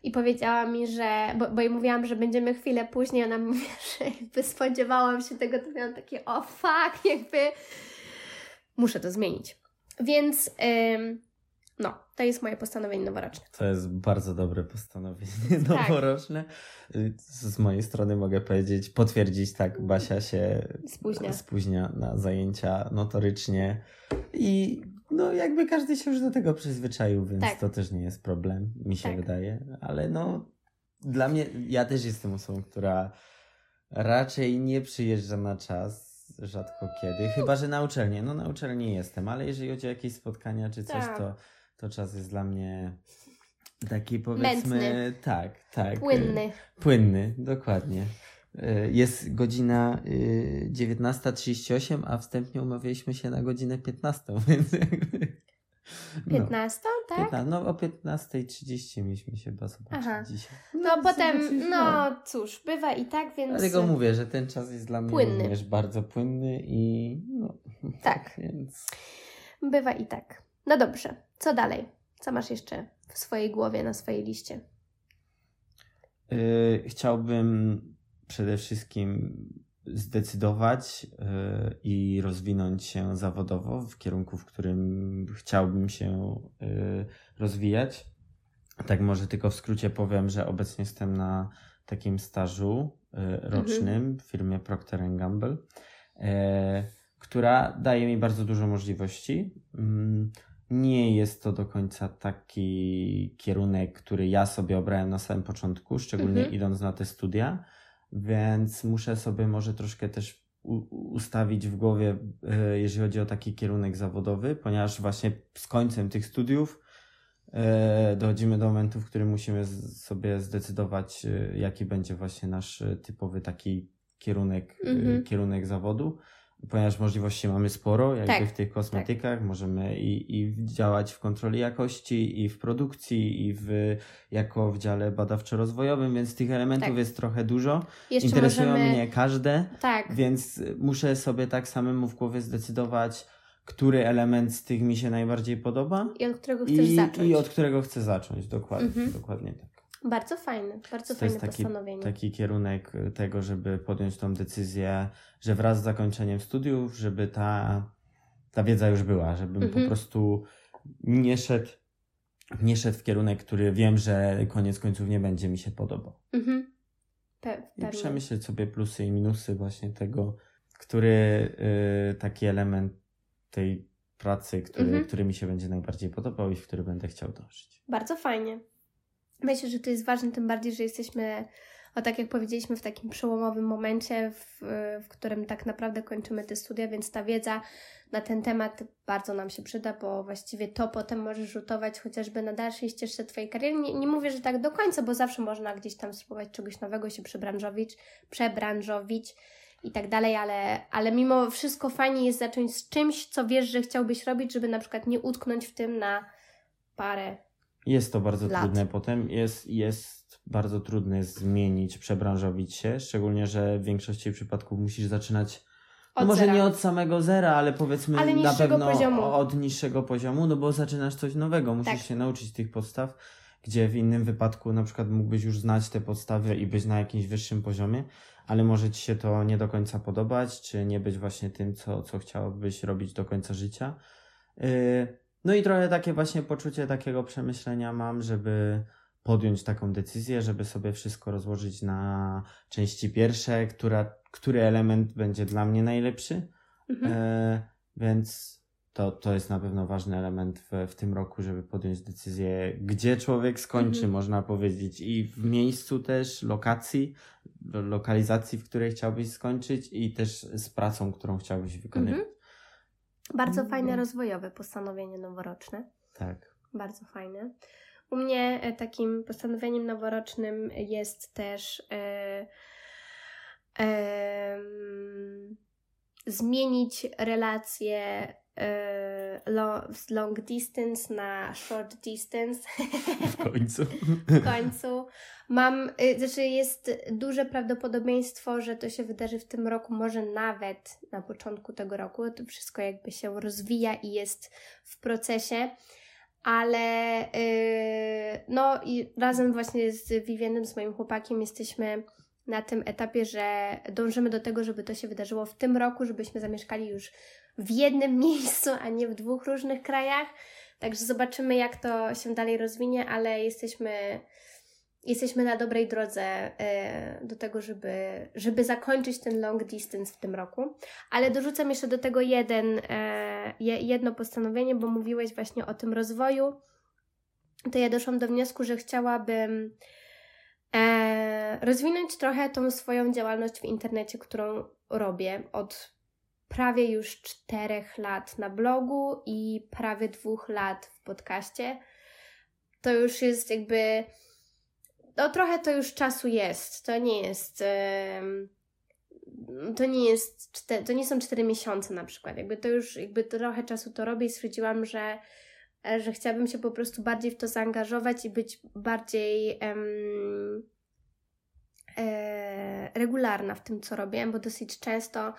[SPEAKER 1] i powiedziała mi, że, bo, bo jej mówiłam, że będziemy chwilę później, ona mówi, że jakby spodziewałam się tego, to miałam takie o fuck, jakby muszę to zmienić. Więc ym, no, to jest moje postanowienie noworoczne.
[SPEAKER 2] To jest bardzo dobre postanowienie
[SPEAKER 1] Tak.
[SPEAKER 2] noworoczne. Z mojej strony mogę powiedzieć, potwierdzić tak, Basia się
[SPEAKER 1] Spóźnia.
[SPEAKER 2] spóźnia na zajęcia notorycznie i no jakby każdy się już do tego przyzwyczaił, więc
[SPEAKER 1] Tak.
[SPEAKER 2] to też nie jest problem, mi się
[SPEAKER 1] Tak.
[SPEAKER 2] wydaje, ale no dla mnie, ja też jestem osobą, która raczej nie przyjeżdża na czas, rzadko kiedy, chyba, że na uczelnię, no na uczelni jestem, ale jeżeli chodzi o jakieś spotkania czy coś,
[SPEAKER 1] Tak.
[SPEAKER 2] to, to czas jest dla mnie taki powiedzmy,
[SPEAKER 1] Mętny.
[SPEAKER 2] tak, tak.
[SPEAKER 1] Płynny.
[SPEAKER 2] Płynny, dokładnie. Y, Jest godzina y, 19.38, a wstępnie umawialiśmy się na godzinę 15, więc jakby...
[SPEAKER 1] 15,
[SPEAKER 2] No,
[SPEAKER 1] tak?
[SPEAKER 2] 15, no o 15.30 mieliśmy się chyba zobaczyć
[SPEAKER 1] Aha.
[SPEAKER 2] dzisiaj.
[SPEAKER 1] No potem,
[SPEAKER 2] zobaczyć,
[SPEAKER 1] no cóż, bywa i tak, więc...
[SPEAKER 2] Dlatego mówię, że ten czas jest dla mnie
[SPEAKER 1] Płynny.
[SPEAKER 2] również bardzo płynny i no...
[SPEAKER 1] Tak.
[SPEAKER 2] Więc...
[SPEAKER 1] Bywa i tak. No dobrze, co dalej? Co masz jeszcze w swojej głowie, na swojej liście?
[SPEAKER 2] Y, chciałbym przede wszystkim zdecydować y, i rozwinąć się zawodowo w kierunku, w którym chciałbym się y, rozwijać. Tak może tylko w skrócie powiem, że obecnie jestem na takim stażu y, rocznym w firmie Procter Gamble, która daje mi bardzo dużo możliwości. Mm, nie jest to do końca taki kierunek, który ja sobie obrałem na samym początku, szczególnie
[SPEAKER 1] Mhm.
[SPEAKER 2] idąc na te studia, więc muszę sobie może troszkę też ustawić w głowie, e, jeżeli chodzi o taki kierunek zawodowy, ponieważ właśnie z końcem tych studiów e, dochodzimy do momentu, w którym musimy sobie zdecydować, e, jaki będzie właśnie nasz typowy taki kierunek,
[SPEAKER 1] Mhm.
[SPEAKER 2] kierunek zawodu ponieważ możliwości mamy sporo, jakby
[SPEAKER 1] Tak,
[SPEAKER 2] w tych kosmetykach, możemy i, i działać w kontroli jakości, i w produkcji, i w, jako w dziale badawczo-rozwojowym, więc tych elementów
[SPEAKER 1] Tak.
[SPEAKER 2] jest trochę dużo.
[SPEAKER 1] Jeszcze
[SPEAKER 2] Interesują
[SPEAKER 1] możemy...
[SPEAKER 2] mnie każde,
[SPEAKER 1] Tak,
[SPEAKER 2] więc muszę sobie tak samemu w głowie zdecydować, który element z tych mi się najbardziej podoba
[SPEAKER 1] i od którego chcesz
[SPEAKER 2] i,
[SPEAKER 1] zacząć.
[SPEAKER 2] i od którego chcę zacząć, dokładnie,
[SPEAKER 1] Mhm.
[SPEAKER 2] dokładnie tak.
[SPEAKER 1] Bardzo fajne, bardzo
[SPEAKER 2] To
[SPEAKER 1] fajne
[SPEAKER 2] jest taki,
[SPEAKER 1] postanowienie.
[SPEAKER 2] taki kierunek tego, żeby podjąć tą decyzję, że wraz z zakończeniem studiów, żeby ta, ta wiedza już była, żebym
[SPEAKER 1] Mhm.
[SPEAKER 2] po prostu nie szedł, nie szedł w kierunek, który wiem, że koniec końców nie będzie mi się podobał.
[SPEAKER 1] Mhm. Pe-
[SPEAKER 2] I przemyśleć sobie plusy i minusy właśnie tego, który y, taki element tej pracy, który,
[SPEAKER 1] Mhm.
[SPEAKER 2] który mi się będzie najbardziej podobał i w który będę chciał dążyć.
[SPEAKER 1] Bardzo fajnie. Myślę, że to jest ważne, tym bardziej, że jesteśmy, o tak jak powiedzieliśmy, w takim przełomowym momencie, w, w którym tak naprawdę kończymy te studia, więc ta wiedza na ten temat bardzo nam się przyda, bo właściwie to potem może rzutować chociażby na dalszej ścieżce Twojej kariery. Nie, nie mówię, że tak do końca, bo zawsze można gdzieś tam spróbować czegoś nowego, się przebranżowić, przebranżowić i tak dalej, ale, ale mimo wszystko fajnie jest zacząć z czymś, co wiesz, że chciałbyś robić, żeby na przykład nie utknąć w tym na parę
[SPEAKER 2] Jest to bardzo
[SPEAKER 1] lat.
[SPEAKER 2] trudne potem. Jest, jest bardzo trudne zmienić, przebranżowić się, szczególnie, że w większości przypadków musisz zaczynać. No może
[SPEAKER 1] zera.
[SPEAKER 2] nie od samego zera, ale powiedzmy
[SPEAKER 1] Ale
[SPEAKER 2] na pewno
[SPEAKER 1] poziomu.
[SPEAKER 2] od niższego poziomu, no bo zaczynasz coś nowego, musisz
[SPEAKER 1] Tak.
[SPEAKER 2] się nauczyć tych podstaw, gdzie w innym wypadku na przykład mógłbyś już znać te podstawy i być na jakimś wyższym poziomie, ale może ci się to nie do końca podobać, czy nie być właśnie tym, co, co chciałbyś robić do końca życia. Yy, No i trochę takie właśnie poczucie takiego przemyślenia mam, żeby podjąć taką decyzję, żeby sobie wszystko rozłożyć na części pierwsze, która, który element będzie dla mnie najlepszy.
[SPEAKER 1] Mhm.
[SPEAKER 2] E, więc to, to jest na pewno ważny element w, w tym roku, żeby podjąć decyzję, gdzie człowiek skończy, mhm. można powiedzieć, i w miejscu też, lokacji, lokalizacji, w której chciałbyś skończyć, i też z pracą, którą chciałbyś wykonywać. Mhm.
[SPEAKER 1] Bardzo mhm. fajne, rozwojowe postanowienie noworoczne.
[SPEAKER 2] Tak.
[SPEAKER 1] Bardzo fajne. U mnie e, takim postanowieniem noworocznym jest też. Yy, yy, zmienić relacje z long distance na short distance.
[SPEAKER 2] W końcu.
[SPEAKER 1] w końcu. Mam, y, znaczy jest duże prawdopodobieństwo, że to się wydarzy w tym roku, może nawet na początku tego roku. To wszystko jakby się rozwija i jest w procesie. Ale yy, no i razem właśnie z Vivienem, z moim chłopakiem, jesteśmy na tym etapie, że dążymy do tego, żeby to się wydarzyło w tym roku, żebyśmy zamieszkali już w jednym miejscu, a nie w dwóch różnych krajach. Także zobaczymy, jak to się dalej rozwinie, ale jesteśmy, jesteśmy na dobrej drodze e, do tego, żeby, żeby zakończyć ten long distance w tym roku. Ale dorzucam jeszcze do tego jeden, e, jedno postanowienie, bo mówiłeś właśnie o tym rozwoju. To ja doszłam do wniosku, że chciałabym e, rozwinąć trochę tą swoją działalność w internecie, którą robię od prawie już czterech lat na blogu i prawie dwóch lat w podcaście. To już jest jakby. No, trochę to już czasu jest. To nie jest. to nie jest. to nie są cztery miesiące na przykład. Jakby to już jakby trochę czasu to robię i stwierdziłam, że że chciałabym się po prostu bardziej w to zaangażować i być bardziej e, regularna w tym, co robię, bo dosyć często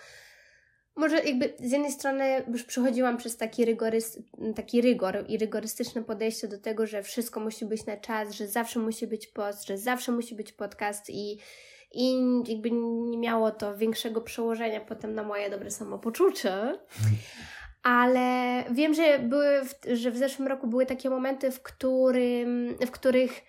[SPEAKER 1] może jakby z jednej strony już przechodziłam przez taki, rygorys, taki rygor i rygorystyczne podejście do tego, że wszystko musi być na czas, że zawsze musi być post, że zawsze musi być podcast i, i jakby nie miało to większego przełożenia potem na moje dobre samopoczucie. Ale wiem, że, były w, że w zeszłym roku były takie momenty, w, którym, w których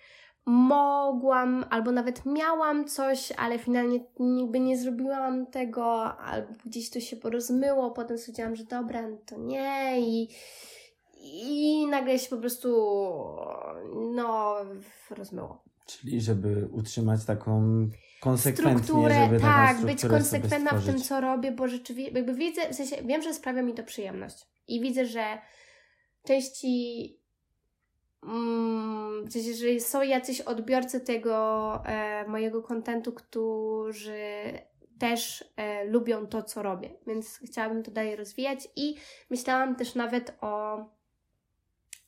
[SPEAKER 1] mogłam albo nawet miałam coś, ale finalnie jakby nie zrobiłam tego, albo gdzieś to się porozmyło, potem stwierdziłam, że dobra, no to nie i, i nagle się po prostu no rozmyło.
[SPEAKER 2] Czyli żeby utrzymać taką konsekwentnie,
[SPEAKER 1] strukturę, żeby tak, być konsekwentna w tym, co robię, bo rzeczywiście, jakby widzę, w sensie wiem, że sprawia mi to przyjemność i widzę, że części Mm, że są jacyś odbiorcy tego e, mojego kontentu, którzy też e, lubią to, co robię, więc chciałabym to dalej rozwijać i myślałam też nawet o.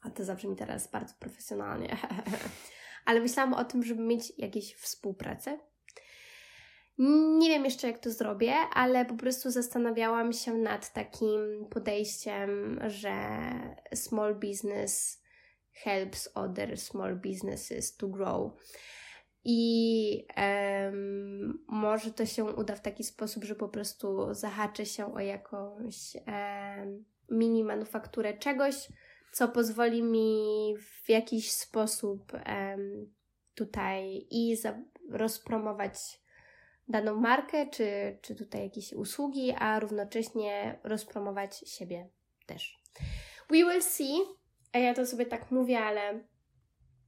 [SPEAKER 1] A to zawsze mi teraz bardzo profesjonalnie, ale myślałam o tym, żeby mieć jakieś współpracę. Nie wiem jeszcze, jak to zrobię, ale po prostu zastanawiałam się nad takim podejściem, że small business helps other small businesses to grow. I um, może to się uda w taki sposób, że po prostu zahaczę się o jakąś um, mini manufakturę czegoś, co pozwoli mi w jakiś sposób um, tutaj i rozpromować daną markę, czy, czy tutaj jakieś usługi, a równocześnie rozpromować siebie też. We will see a ja to sobie tak mówię, ale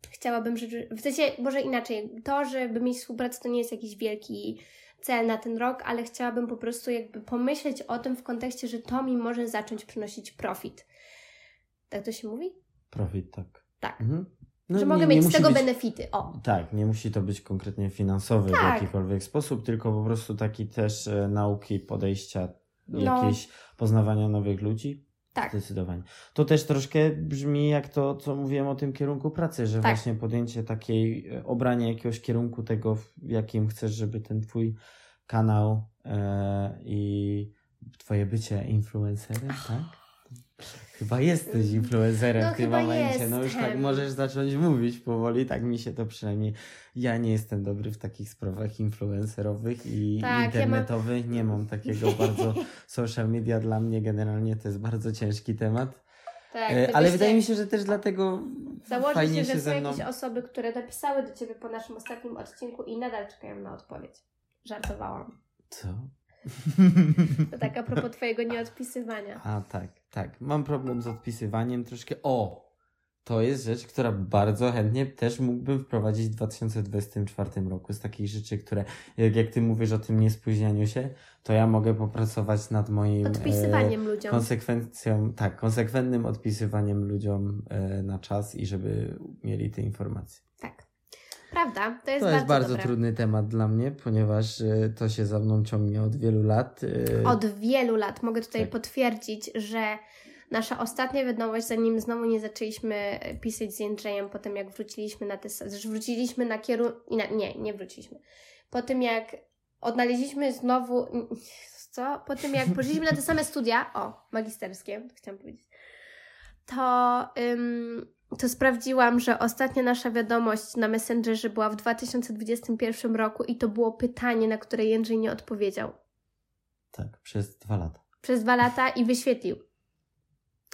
[SPEAKER 1] chciałabym, że w sensie może inaczej, to, żeby mieć współpracę to nie jest jakiś wielki cel na ten rok, ale chciałabym po prostu jakby pomyśleć o tym w kontekście, że to mi może zacząć przynosić profit. Tak to się mówi?
[SPEAKER 2] Profit, tak.
[SPEAKER 1] Tak. Mhm. No, że nie, mogę mieć z tego być, benefity. O.
[SPEAKER 2] Tak, nie musi to być konkretnie finansowy tak. w jakikolwiek sposób, tylko po prostu taki też e, nauki, podejścia, no. jakieś poznawania nowych ludzi.
[SPEAKER 1] Tak.
[SPEAKER 2] Zdecydowanie. To też troszkę brzmi jak to, co mówiłem o tym kierunku pracy, że tak. właśnie podjęcie takiej, e, obranie jakiegoś kierunku tego, w jakim chcesz, żeby ten twój kanał e, i twoje bycie influencerem, tak? Chyba jesteś influencerem no, w tym momencie. Jestem. No już tak możesz zacząć mówić powoli, tak mi się to przynajmniej. Ja nie jestem dobry w takich sprawach influencerowych i tak, internetowych. Ja mam... Nie mam takiego bardzo social media dla mnie generalnie to jest bardzo ciężki temat. Tak, e, Ale wydaje mi się, że też dlatego Założę fajnie się, że są mną...
[SPEAKER 1] jakieś osoby, które napisały do Ciebie po naszym ostatnim odcinku i nadal czekają na odpowiedź. Żartowałam.
[SPEAKER 2] Co?
[SPEAKER 1] To tak a propos Twojego nieodpisywania.
[SPEAKER 2] A, tak. Tak, mam problem z odpisywaniem troszkę. O! To jest rzecz, która bardzo chętnie też mógłbym wprowadzić w 2024 roku. Z takich rzeczy, które, jak, jak ty mówisz o tym niespóźnianiu się, to ja mogę popracować nad moim
[SPEAKER 1] Odpisywaniem e, ludziom.
[SPEAKER 2] konsekwencją, tak, konsekwentnym odpisywaniem ludziom e, na czas i żeby mieli te informacje.
[SPEAKER 1] Prawda, to jest
[SPEAKER 2] To
[SPEAKER 1] bardzo
[SPEAKER 2] jest bardzo trudny temat dla mnie, ponieważ e, to się za mną ciągnie od wielu lat. e,
[SPEAKER 1] Od wielu lat mogę tutaj
[SPEAKER 2] Tak.
[SPEAKER 1] potwierdzić, że nasza ostatnia wiadomość, zanim znowu nie zaczęliśmy pisać z Jędrzejem, po tym jak wróciliśmy na te, wróciliśmy na kierunek, nie, nie wróciliśmy. Po tym jak odnaleźliśmy znowu, co? Po tym jak poszliśmy na te same studia, o, magisterskie, chciałam powiedzieć, to, ym, to sprawdziłam, że ostatnia nasza wiadomość na Messengerze była w 2021 roku i to było pytanie, na które Jędrzej nie odpowiedział.
[SPEAKER 2] Tak, przez dwa lata.
[SPEAKER 1] Przez dwa lata i wyświetlił.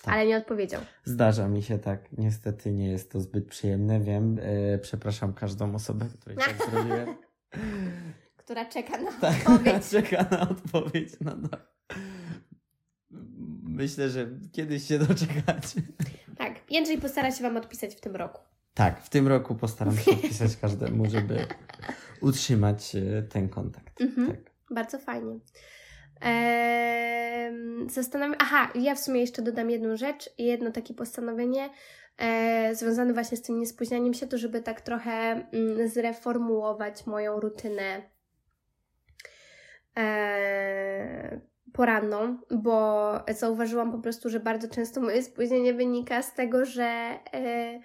[SPEAKER 2] Tak.
[SPEAKER 1] Ale nie odpowiedział.
[SPEAKER 2] Zdarza mi się tak. Niestety nie jest to zbyt przyjemne, wiem. E, przepraszam każdą osobę, której tak zrobiłem.
[SPEAKER 1] Która czeka na
[SPEAKER 2] Tak,
[SPEAKER 1] odpowiedź.
[SPEAKER 2] czeka na odpowiedź. No, no. Myślę, że kiedyś się doczekacie.
[SPEAKER 1] Tak, Jędrzej postara się Wam odpisać w tym roku.
[SPEAKER 2] Tak, w tym roku postaram się odpisać każdemu, żeby utrzymać e, ten kontakt.
[SPEAKER 1] Mhm.
[SPEAKER 2] Tak.
[SPEAKER 1] Bardzo fajnie. Eee, zastanawiam... Aha, ja w sumie jeszcze dodam jedną rzecz, jedno takie postanowienie e, związane właśnie z tym niespóźnianiem się, to żeby tak trochę mm, zreformułować moją rutynę e, poranną, bo zauważyłam po prostu, że bardzo często moje spóźnienie wynika z tego, że e,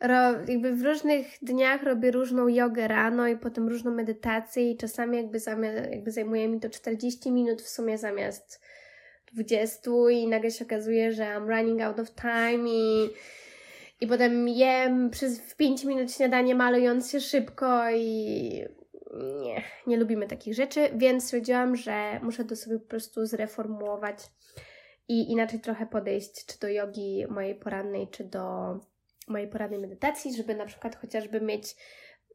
[SPEAKER 1] ro, jakby w różnych dniach robię różną jogę rano i potem różną medytację i czasami jakby, jakby zajmuje mi to 40 minut w sumie zamiast 20 i nagle się okazuje, że I'm running out of time i, i potem jem przez w 5 minut śniadanie malując się szybko i nie, nie lubimy takich rzeczy, więc stwierdziłam, że muszę to sobie po prostu zreformułować i inaczej trochę podejść, czy do jogi mojej porannej, czy do mojej porannej medytacji, żeby na przykład chociażby mieć,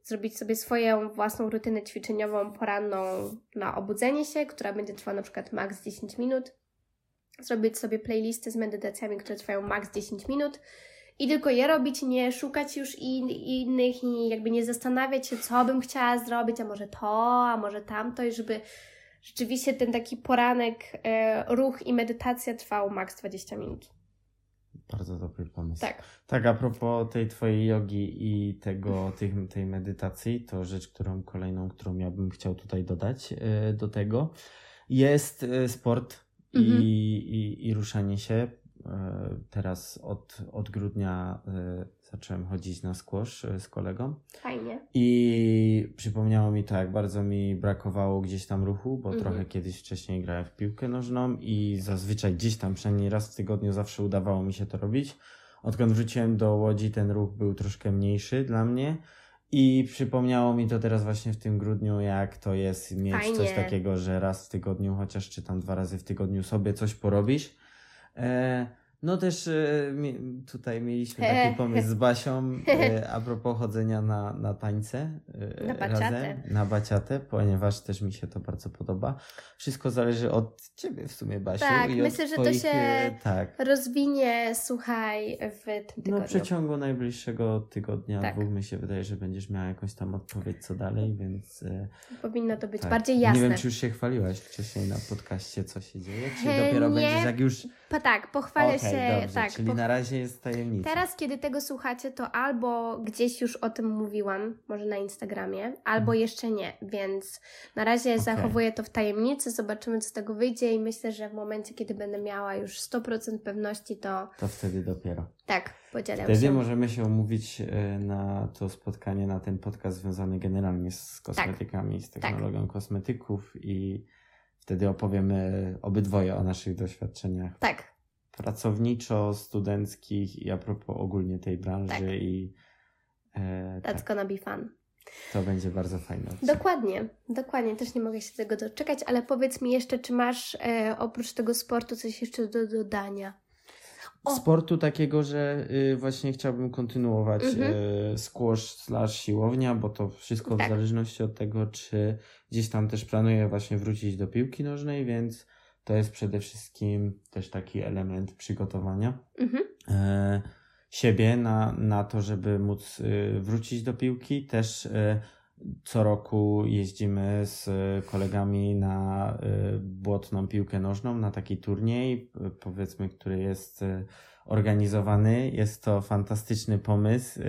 [SPEAKER 1] zrobić sobie swoją własną rutynę ćwiczeniową poranną na obudzenie się, która będzie trwała na przykład maks 10 minut. Zrobić sobie playlisty z medytacjami, które trwają maks 10 minut i tylko je robić, nie szukać już in, innych i jakby nie zastanawiać się, co bym chciała zrobić, a może to, a może tamto i żeby rzeczywiście ten taki poranek, e, ruch i medytacja trwał maks 20 minut.
[SPEAKER 2] Bardzo dobry pomysł.
[SPEAKER 1] Tak.
[SPEAKER 2] Tak, a propos tej twojej jogi i tego, tych, tej medytacji, to rzecz, którą kolejną, którą ja bym chciał tutaj dodać e, do tego, jest e, sport
[SPEAKER 1] Mhm.
[SPEAKER 2] i, i, i ruszanie się. E, Teraz od, od grudnia e, zacząłem chodzić na squash e, z kolegą
[SPEAKER 1] Fajnie.
[SPEAKER 2] i przypomniało mi to, jak bardzo mi brakowało gdzieś tam ruchu, bo
[SPEAKER 1] Mhm.
[SPEAKER 2] trochę kiedyś wcześniej grałem w piłkę nożną i zazwyczaj gdzieś tam przynajmniej raz w tygodniu zawsze udawało mi się to robić. Odkąd wróciłem do Łodzi, ten ruch był troszkę mniejszy dla mnie. I przypomniało mi to teraz właśnie w tym grudniu, jak to jest mieć
[SPEAKER 1] Fajnie.
[SPEAKER 2] coś takiego, że raz w tygodniu, chociaż czy tam dwa razy w tygodniu sobie coś porobisz. E, no też e, tutaj mieliśmy taki pomysł z Basią e, a propos chodzenia na, na tańce e,
[SPEAKER 1] Na baciatę.
[SPEAKER 2] na baciatę, ponieważ też mi się to bardzo podoba. Wszystko zależy od ciebie w sumie, Basiu.
[SPEAKER 1] Tak,
[SPEAKER 2] i od
[SPEAKER 1] myślę, że to
[SPEAKER 2] twoich,
[SPEAKER 1] się
[SPEAKER 2] e, Tak.
[SPEAKER 1] Rozwinie, słuchaj, w tym
[SPEAKER 2] No
[SPEAKER 1] tygodniu.
[SPEAKER 2] w przeciągu najbliższego tygodnia,
[SPEAKER 1] Tak.
[SPEAKER 2] dwóch mi się wydaje, że będziesz miała jakąś tam odpowiedź co dalej, więc
[SPEAKER 1] Powinno to być
[SPEAKER 2] tak.
[SPEAKER 1] bardziej jasne.
[SPEAKER 2] Nie wiem, czy już się chwaliłaś wcześniej na podcaście, co się dzieje, czy dopiero
[SPEAKER 1] nie.
[SPEAKER 2] będziesz jak już...
[SPEAKER 1] Pa, tak, pochwalę
[SPEAKER 2] Okej,
[SPEAKER 1] się.
[SPEAKER 2] Dobrze,
[SPEAKER 1] tak,
[SPEAKER 2] czyli
[SPEAKER 1] po-
[SPEAKER 2] na razie jest tajemnica.
[SPEAKER 1] Teraz, kiedy tego słuchacie, to albo gdzieś już o tym mówiłam, może na Instagramie, albo
[SPEAKER 2] Mhm.
[SPEAKER 1] jeszcze nie, więc na razie
[SPEAKER 2] Okej.
[SPEAKER 1] zachowuję to w tajemnicy, zobaczymy, co z tego wyjdzie i myślę, że w momencie, kiedy będę miała już 100% pewności, to
[SPEAKER 2] To wtedy dopiero.
[SPEAKER 1] tak, podzielę
[SPEAKER 2] Wtedy
[SPEAKER 1] się.
[SPEAKER 2] możemy się umówić e, na to spotkanie, na ten podcast związany generalnie z kosmetykami, z
[SPEAKER 1] Tak.
[SPEAKER 2] technologią kosmetyków i wtedy opowiemy obydwoje o naszych doświadczeniach
[SPEAKER 1] Tak,
[SPEAKER 2] pracowniczo-studenckich i a propos ogólnie tej branży
[SPEAKER 1] Tak.
[SPEAKER 2] i e,
[SPEAKER 1] that's
[SPEAKER 2] tak,
[SPEAKER 1] gonna be fun.
[SPEAKER 2] to będzie bardzo fajne.
[SPEAKER 1] Dokładnie, dokładnie, też nie mogę się tego doczekać, ale powiedz mi jeszcze, czy masz e, oprócz tego sportu coś jeszcze do dodania? O!
[SPEAKER 2] Sportu takiego, że y, właśnie chciałbym kontynuować
[SPEAKER 1] Mhm.
[SPEAKER 2] y, squash slash siłownia, bo to wszystko
[SPEAKER 1] Tak.
[SPEAKER 2] w zależności od tego, czy gdzieś tam też planuję właśnie wrócić do piłki nożnej, więc to jest przede wszystkim też taki element przygotowania mhm. e, siebie na, na to, żeby móc y, wrócić do piłki. Też y, co roku jeździmy z kolegami na y, błotną piłkę nożną, na taki turniej, powiedzmy, który jest organizowany. Jest to fantastyczny pomysł.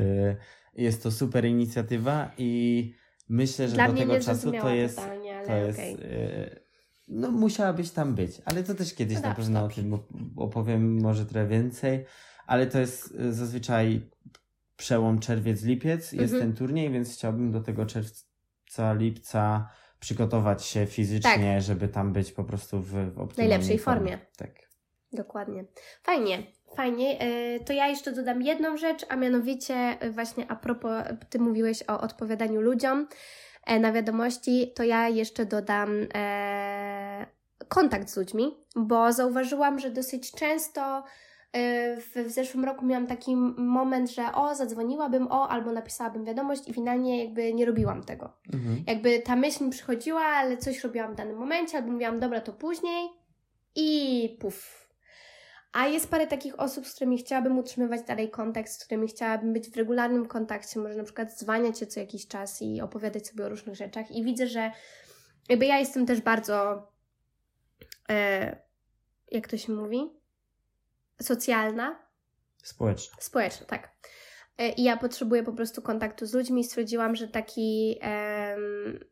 [SPEAKER 2] Jest to super inicjatywa i myślę, że
[SPEAKER 1] Dla
[SPEAKER 2] do tego czasu to jest. To jest okay. No, musiałabyś tam być, ale to też kiedyś no na pewno o tym opowiem, może trochę więcej ale to jest y, zazwyczaj przełom czerwiec-lipiec jest mhm. ten turniej, więc chciałbym do tego czerwca, lipca przygotować się fizycznie, tak. żeby tam być po prostu w, w
[SPEAKER 1] najlepszej formie. formie.
[SPEAKER 2] Tak.
[SPEAKER 1] Dokładnie. Fajnie. Fajnie. Y, to ja jeszcze dodam jedną rzecz, a mianowicie y, właśnie a propos, Ty mówiłeś o odpowiadaniu ludziom e, na wiadomości, to ja jeszcze dodam e, kontakt z ludźmi, bo zauważyłam, że dosyć często Y, w, w zeszłym roku miałam taki moment, że o, zadzwoniłabym, o, albo napisałabym wiadomość i finalnie jakby nie robiłam tego. Mhm. Jakby ta myśl mi przychodziła, ale coś robiłam w danym momencie, albo mówiłam, dobra, to później i puf. A jest parę takich osób, z którymi chciałabym utrzymywać dalej kontakt, z którymi chciałabym być w regularnym kontakcie, może na przykład dzwaniać się co jakiś czas i opowiadać sobie o różnych rzeczach. I widzę, że jakby ja jestem też bardzo, e, jak to się mówi? socjalna.
[SPEAKER 2] Społeczna.
[SPEAKER 1] Społeczna, tak. E, I ja potrzebuję po prostu kontaktu z ludźmi. Stwierdziłam, że taki, um,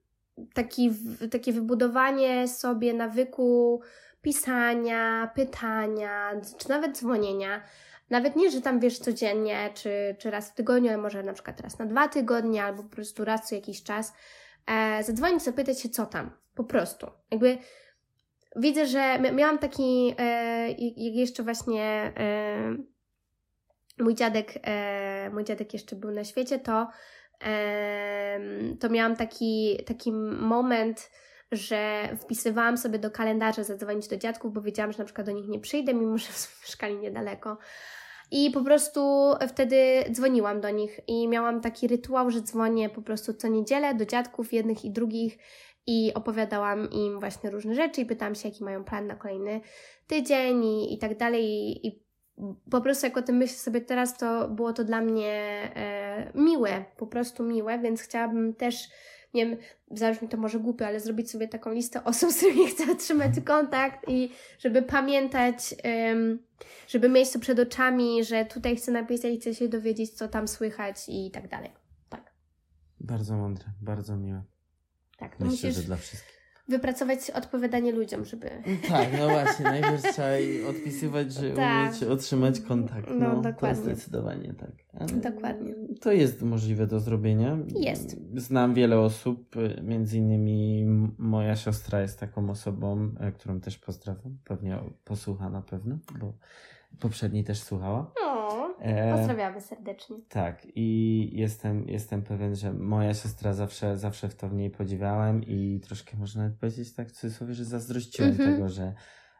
[SPEAKER 1] taki, takie wybudowanie sobie nawyku pisania, pytania, czy nawet dzwonienia, nawet nie, że tam wiesz codziennie, czy, czy raz w tygodniu, ale może na przykład raz na dwa tygodnie, albo po prostu raz co jakiś czas, e, zadzwonić, zapytać się, co tam. Po prostu. Jakby widzę, że miałam taki, e, jeszcze właśnie e, mój dziadek, e, mój dziadek jeszcze był na świecie, to, to miałam taki, taki moment, że wpisywałam sobie do kalendarza zadzwonić do dziadków, bo wiedziałam, że na przykład do nich nie przyjdę, mimo że mieszkali niedaleko. I po prostu wtedy dzwoniłam do nich i miałam taki rytuał, że dzwonię po prostu co niedzielę do dziadków jednych i drugich i opowiadałam im właśnie różne rzeczy i pytałam się, jaki mają plan na kolejny tydzień i, i tak dalej. I, I, po prostu jak o tym myślę sobie teraz, to było to dla mnie e, miłe, po prostu miłe, więc chciałabym też, nie wiem, zabrzmi to może głupio, ale zrobić sobie taką listę osób, z którymi chcę trzymać kontakt i żeby pamiętać, żeby mieć to przed oczami, że tutaj chcę napisać, chcę się dowiedzieć, co tam słychać i tak dalej. Tak.
[SPEAKER 2] Bardzo mądre, bardzo miłe.
[SPEAKER 1] Tak,
[SPEAKER 2] no Myślę, że dla wszystkich.
[SPEAKER 1] Wypracować odpowiadanie ludziom, żeby.
[SPEAKER 2] Tak, no właśnie, najpierw trzeba odpisywać, że tak. umieć otrzymać kontakt. No, no dokładnie. To zdecydowanie tak.
[SPEAKER 1] Ale dokładnie.
[SPEAKER 2] To jest możliwe do zrobienia.
[SPEAKER 1] Jest.
[SPEAKER 2] Znam wiele osób, między innymi moja siostra jest taką osobą, e, którą też pozdrawiam. Pewnie posłucha na pewno, bo poprzedniej też słuchała.
[SPEAKER 1] E, Pozdrawiamy serdecznie.
[SPEAKER 2] Tak, i jestem, jestem pewien, że moja siostra zawsze, zawsze w to w niej podziwiałem i troszkę można nawet powiedzieć tak w cudzysłowie, że zazdrościłem mm -hmm. tego, że,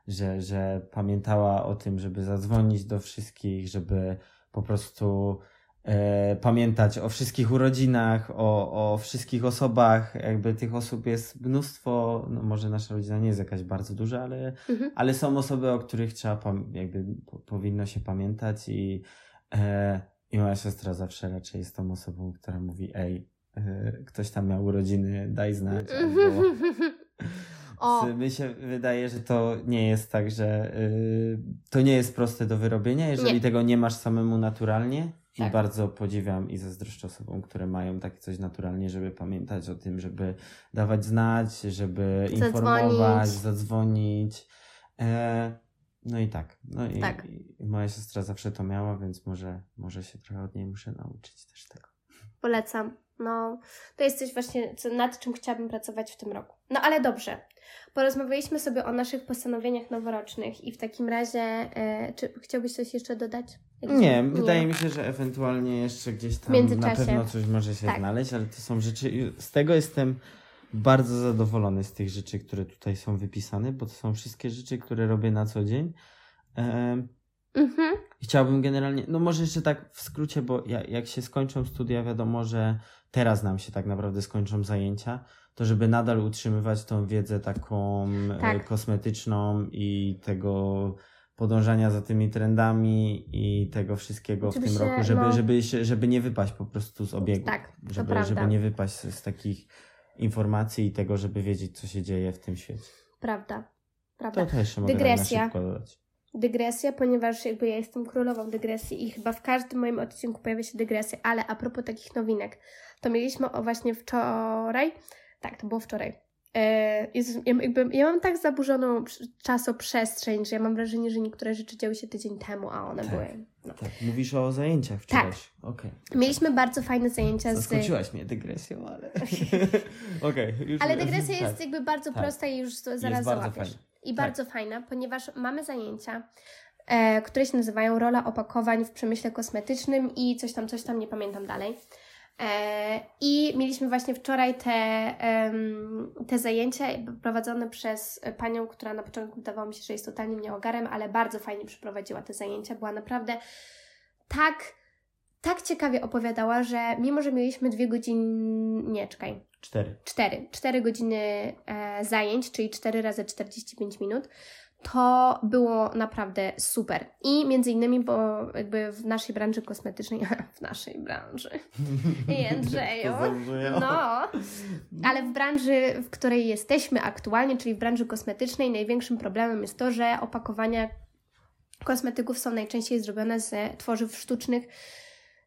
[SPEAKER 2] że, że pamiętała o tym, żeby zadzwonić do wszystkich, żeby po prostu e, pamiętać o wszystkich urodzinach, o, o wszystkich osobach. Jakby tych osób jest mnóstwo. No może nasza rodzina nie jest jakaś bardzo duża, ale, mhm. ale są osoby, o których trzeba, jakby po, powinno się pamiętać i, e, i moja siostra zawsze raczej jest tą osobą, która mówi: Ej, e, ktoś tam miał urodziny, daj znać. Albo... O. Mi się wydaje, że to nie jest tak, że y, to nie jest proste do wyrobienia, jeżeli nie. tego nie masz samemu naturalnie tak. I bardzo podziwiam i zazdroszczę osobom, które mają takie coś naturalnie, żeby pamiętać o tym, żeby dawać znać, żeby zadzwonić. informować, zadzwonić. E, no i tak. No i, tak. i, moja siostra zawsze to miała, więc może, może się trochę od niej muszę nauczyć też tego.
[SPEAKER 1] Polecam. No, to jest coś właśnie, co, nad czym chciałabym pracować w tym roku. No ale dobrze. Porozmawialiśmy sobie o naszych postanowieniach noworocznych i w takim razie, e, czy chciałbyś coś jeszcze dodać?
[SPEAKER 2] Nie, nie, wydaje mi się, że ewentualnie jeszcze gdzieś tam na pewno coś może się tak. znaleźć, ale to są rzeczy, z tego jestem bardzo zadowolony z tych rzeczy, które tutaj są wypisane, bo to są wszystkie rzeczy, które robię na co dzień. E,
[SPEAKER 1] Mhm.
[SPEAKER 2] Chciałbym generalnie, no może jeszcze tak w skrócie, bo ja, jak się skończą studia, wiadomo, że teraz nam się tak naprawdę skończą zajęcia, to żeby nadal utrzymywać tą wiedzę taką e,
[SPEAKER 1] Tak.
[SPEAKER 2] kosmetyczną i tego podążania za tymi trendami i tego wszystkiego w tym roku, żeby,
[SPEAKER 1] no-
[SPEAKER 2] żeby, się, żeby nie wypaść po prostu z obiegu.
[SPEAKER 1] Tak, to
[SPEAKER 2] żeby,
[SPEAKER 1] prawda.
[SPEAKER 2] żeby nie wypaść z, z takich informacji i tego, żeby wiedzieć, co się dzieje w tym świecie.
[SPEAKER 1] Prawda. Prawda.
[SPEAKER 2] To też mogę
[SPEAKER 1] Dygresja.
[SPEAKER 2] tak na szybko dodać.
[SPEAKER 1] Dygresja, ponieważ jakby ja jestem królową dygresji i chyba w każdym moim odcinku pojawia się dygresja, ale a propos takich nowinek, to mieliśmy o właśnie wczoraj, tak, to było wczoraj. E, jest, ja, jakby, ja mam tak zaburzoną czasoprzestrzeń, że ja mam wrażenie, że niektóre rzeczy działy się tydzień temu, a one
[SPEAKER 2] Tak.
[SPEAKER 1] były. No.
[SPEAKER 2] Tak, mówisz o zajęciach wczorajszych. Okej.
[SPEAKER 1] Mieliśmy bardzo fajne zajęcia z.
[SPEAKER 2] Zaskoczyłaś mnie dygresją, ale. Okej,
[SPEAKER 1] Ale dygresja jest
[SPEAKER 2] tak.
[SPEAKER 1] jakby bardzo
[SPEAKER 2] tak.
[SPEAKER 1] prosta i już zaraz
[SPEAKER 2] bardzo
[SPEAKER 1] załapiesz.
[SPEAKER 2] fajna.
[SPEAKER 1] I
[SPEAKER 2] Tak.
[SPEAKER 1] bardzo fajna, ponieważ mamy zajęcia, e, które się nazywają rola opakowań w przemyśle kosmetycznym i coś tam, coś tam, nie pamiętam dalej. E, I mieliśmy właśnie wczoraj te, em, te zajęcia prowadzone przez panią, która na początku wydawało mi się, że jest totalnie mnie ogarem, ale bardzo fajnie przeprowadziła te zajęcia. Była naprawdę tak, tak ciekawie opowiadała, że mimo, że mieliśmy dwie godziny, nie, czekaj,
[SPEAKER 2] Cztery.
[SPEAKER 1] 4, 4 godziny e, zajęć, czyli 4 razy 45 minut, to było naprawdę super. I między innymi, bo jakby w naszej branży kosmetycznej, w naszej branży, Jędrzeju, no, ale w branży, w której jesteśmy aktualnie, czyli w branży kosmetycznej, największym problemem jest to, że opakowania kosmetyków są najczęściej zrobione z tworzyw sztucznych.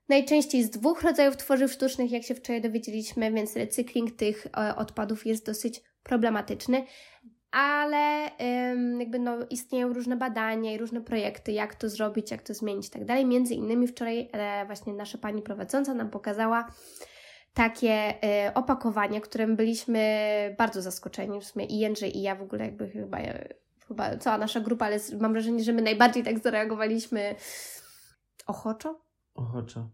[SPEAKER 1] Najczęściej z dwóch rodzajów tworzyw sztucznych, jak się wczoraj dowiedzieliśmy, więc recykling tych e, odpadów jest dosyć problematyczny. Ale jakby no, istnieją różne badania i różne projekty, jak to zrobić, jak to zmienić i tak dalej. Między innymi wczoraj e, właśnie nasza pani prowadząca nam pokazała takie e, opakowanie, którym byliśmy bardzo zaskoczeni. W sumie i Jędrzej, i ja w ogóle jakby chyba, chyba cała nasza grupa, ale mam wrażenie, że my najbardziej tak zareagowaliśmy ochoczo.
[SPEAKER 2] Ochoczo.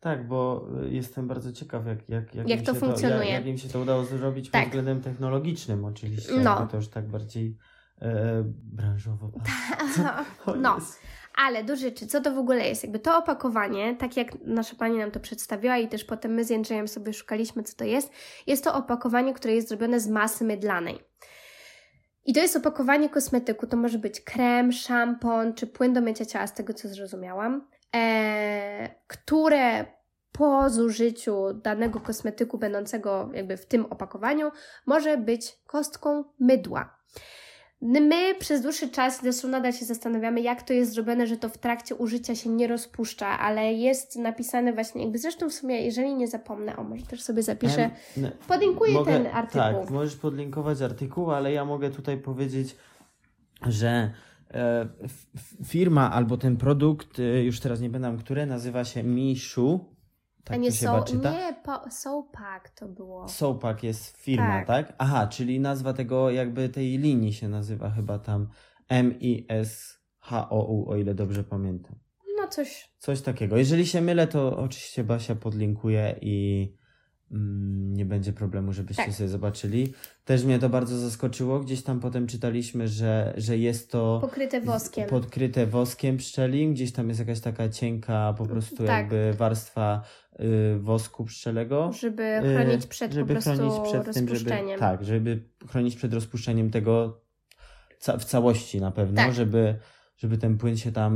[SPEAKER 2] Tak, bo y, jestem bardzo ciekaw, jak, jak, jak,
[SPEAKER 1] Jak to funkcjonuje.
[SPEAKER 2] jak, jak im się to udało zrobić
[SPEAKER 1] Tak.
[SPEAKER 2] pod względem technologicznym, oczywiście.
[SPEAKER 1] No.
[SPEAKER 2] To już tak bardziej e, branżowo. O
[SPEAKER 1] No. Ale do rzeczy, co to w ogóle jest? Jakby to opakowanie, tak jak nasza pani nam to przedstawiła i też potem my z Jędrzejem sobie szukaliśmy, co to jest, jest to opakowanie, które jest zrobione z masy mydlanej. I to jest opakowanie kosmetyku, to może być krem, szampon czy płyn do mycia ciała, z tego co zrozumiałam, e, które po zużyciu danego kosmetyku będącego jakby w tym opakowaniu może być kostką mydła. My przez dłuższy czas, zresztą nadal się zastanawiamy, jak to jest zrobione, że to w trakcie użycia się nie rozpuszcza, ale jest napisane właśnie, jakby zresztą w sumie, jeżeli nie zapomnę, o może też sobie zapiszę, podlinkuję
[SPEAKER 2] mogę-
[SPEAKER 1] ten artykuł.
[SPEAKER 2] Tak, możesz podlinkować artykuł, ale ja mogę tutaj powiedzieć, że firma albo ten produkt, e, już teraz nie będę, które nazywa się Mishu. Tak
[SPEAKER 1] A nie
[SPEAKER 2] to się
[SPEAKER 1] so,
[SPEAKER 2] czyta?
[SPEAKER 1] nie, po, Sopak to było.
[SPEAKER 2] Sopak jest firma,
[SPEAKER 1] Tak.
[SPEAKER 2] tak. Aha, czyli nazwa tego jakby tej linii się nazywa chyba tam M-I-S-H-O-U, o ile dobrze pamiętam.
[SPEAKER 1] No coś,
[SPEAKER 2] Coś takiego. Jeżeli się mylę, to oczywiście Basia podlinkuje i nie będzie problemu, żebyście
[SPEAKER 1] Tak.
[SPEAKER 2] sobie zobaczyli. Też mnie to bardzo zaskoczyło. Gdzieś tam potem czytaliśmy, że, że jest to
[SPEAKER 1] pokryte woskiem.
[SPEAKER 2] podkryte woskiem pszczelim. Gdzieś tam jest jakaś taka cienka po prostu
[SPEAKER 1] Tak.
[SPEAKER 2] jakby warstwa y, wosku pszczelego.
[SPEAKER 1] żeby
[SPEAKER 2] Y,
[SPEAKER 1] chronić przed
[SPEAKER 2] żeby
[SPEAKER 1] po
[SPEAKER 2] chronić przed tym, żeby,
[SPEAKER 1] rozpuszczeniem.
[SPEAKER 2] tak, żeby chronić przed rozpuszczeniem tego ca- w całości na pewno,
[SPEAKER 1] Tak.
[SPEAKER 2] żeby, żeby ten płyn się tam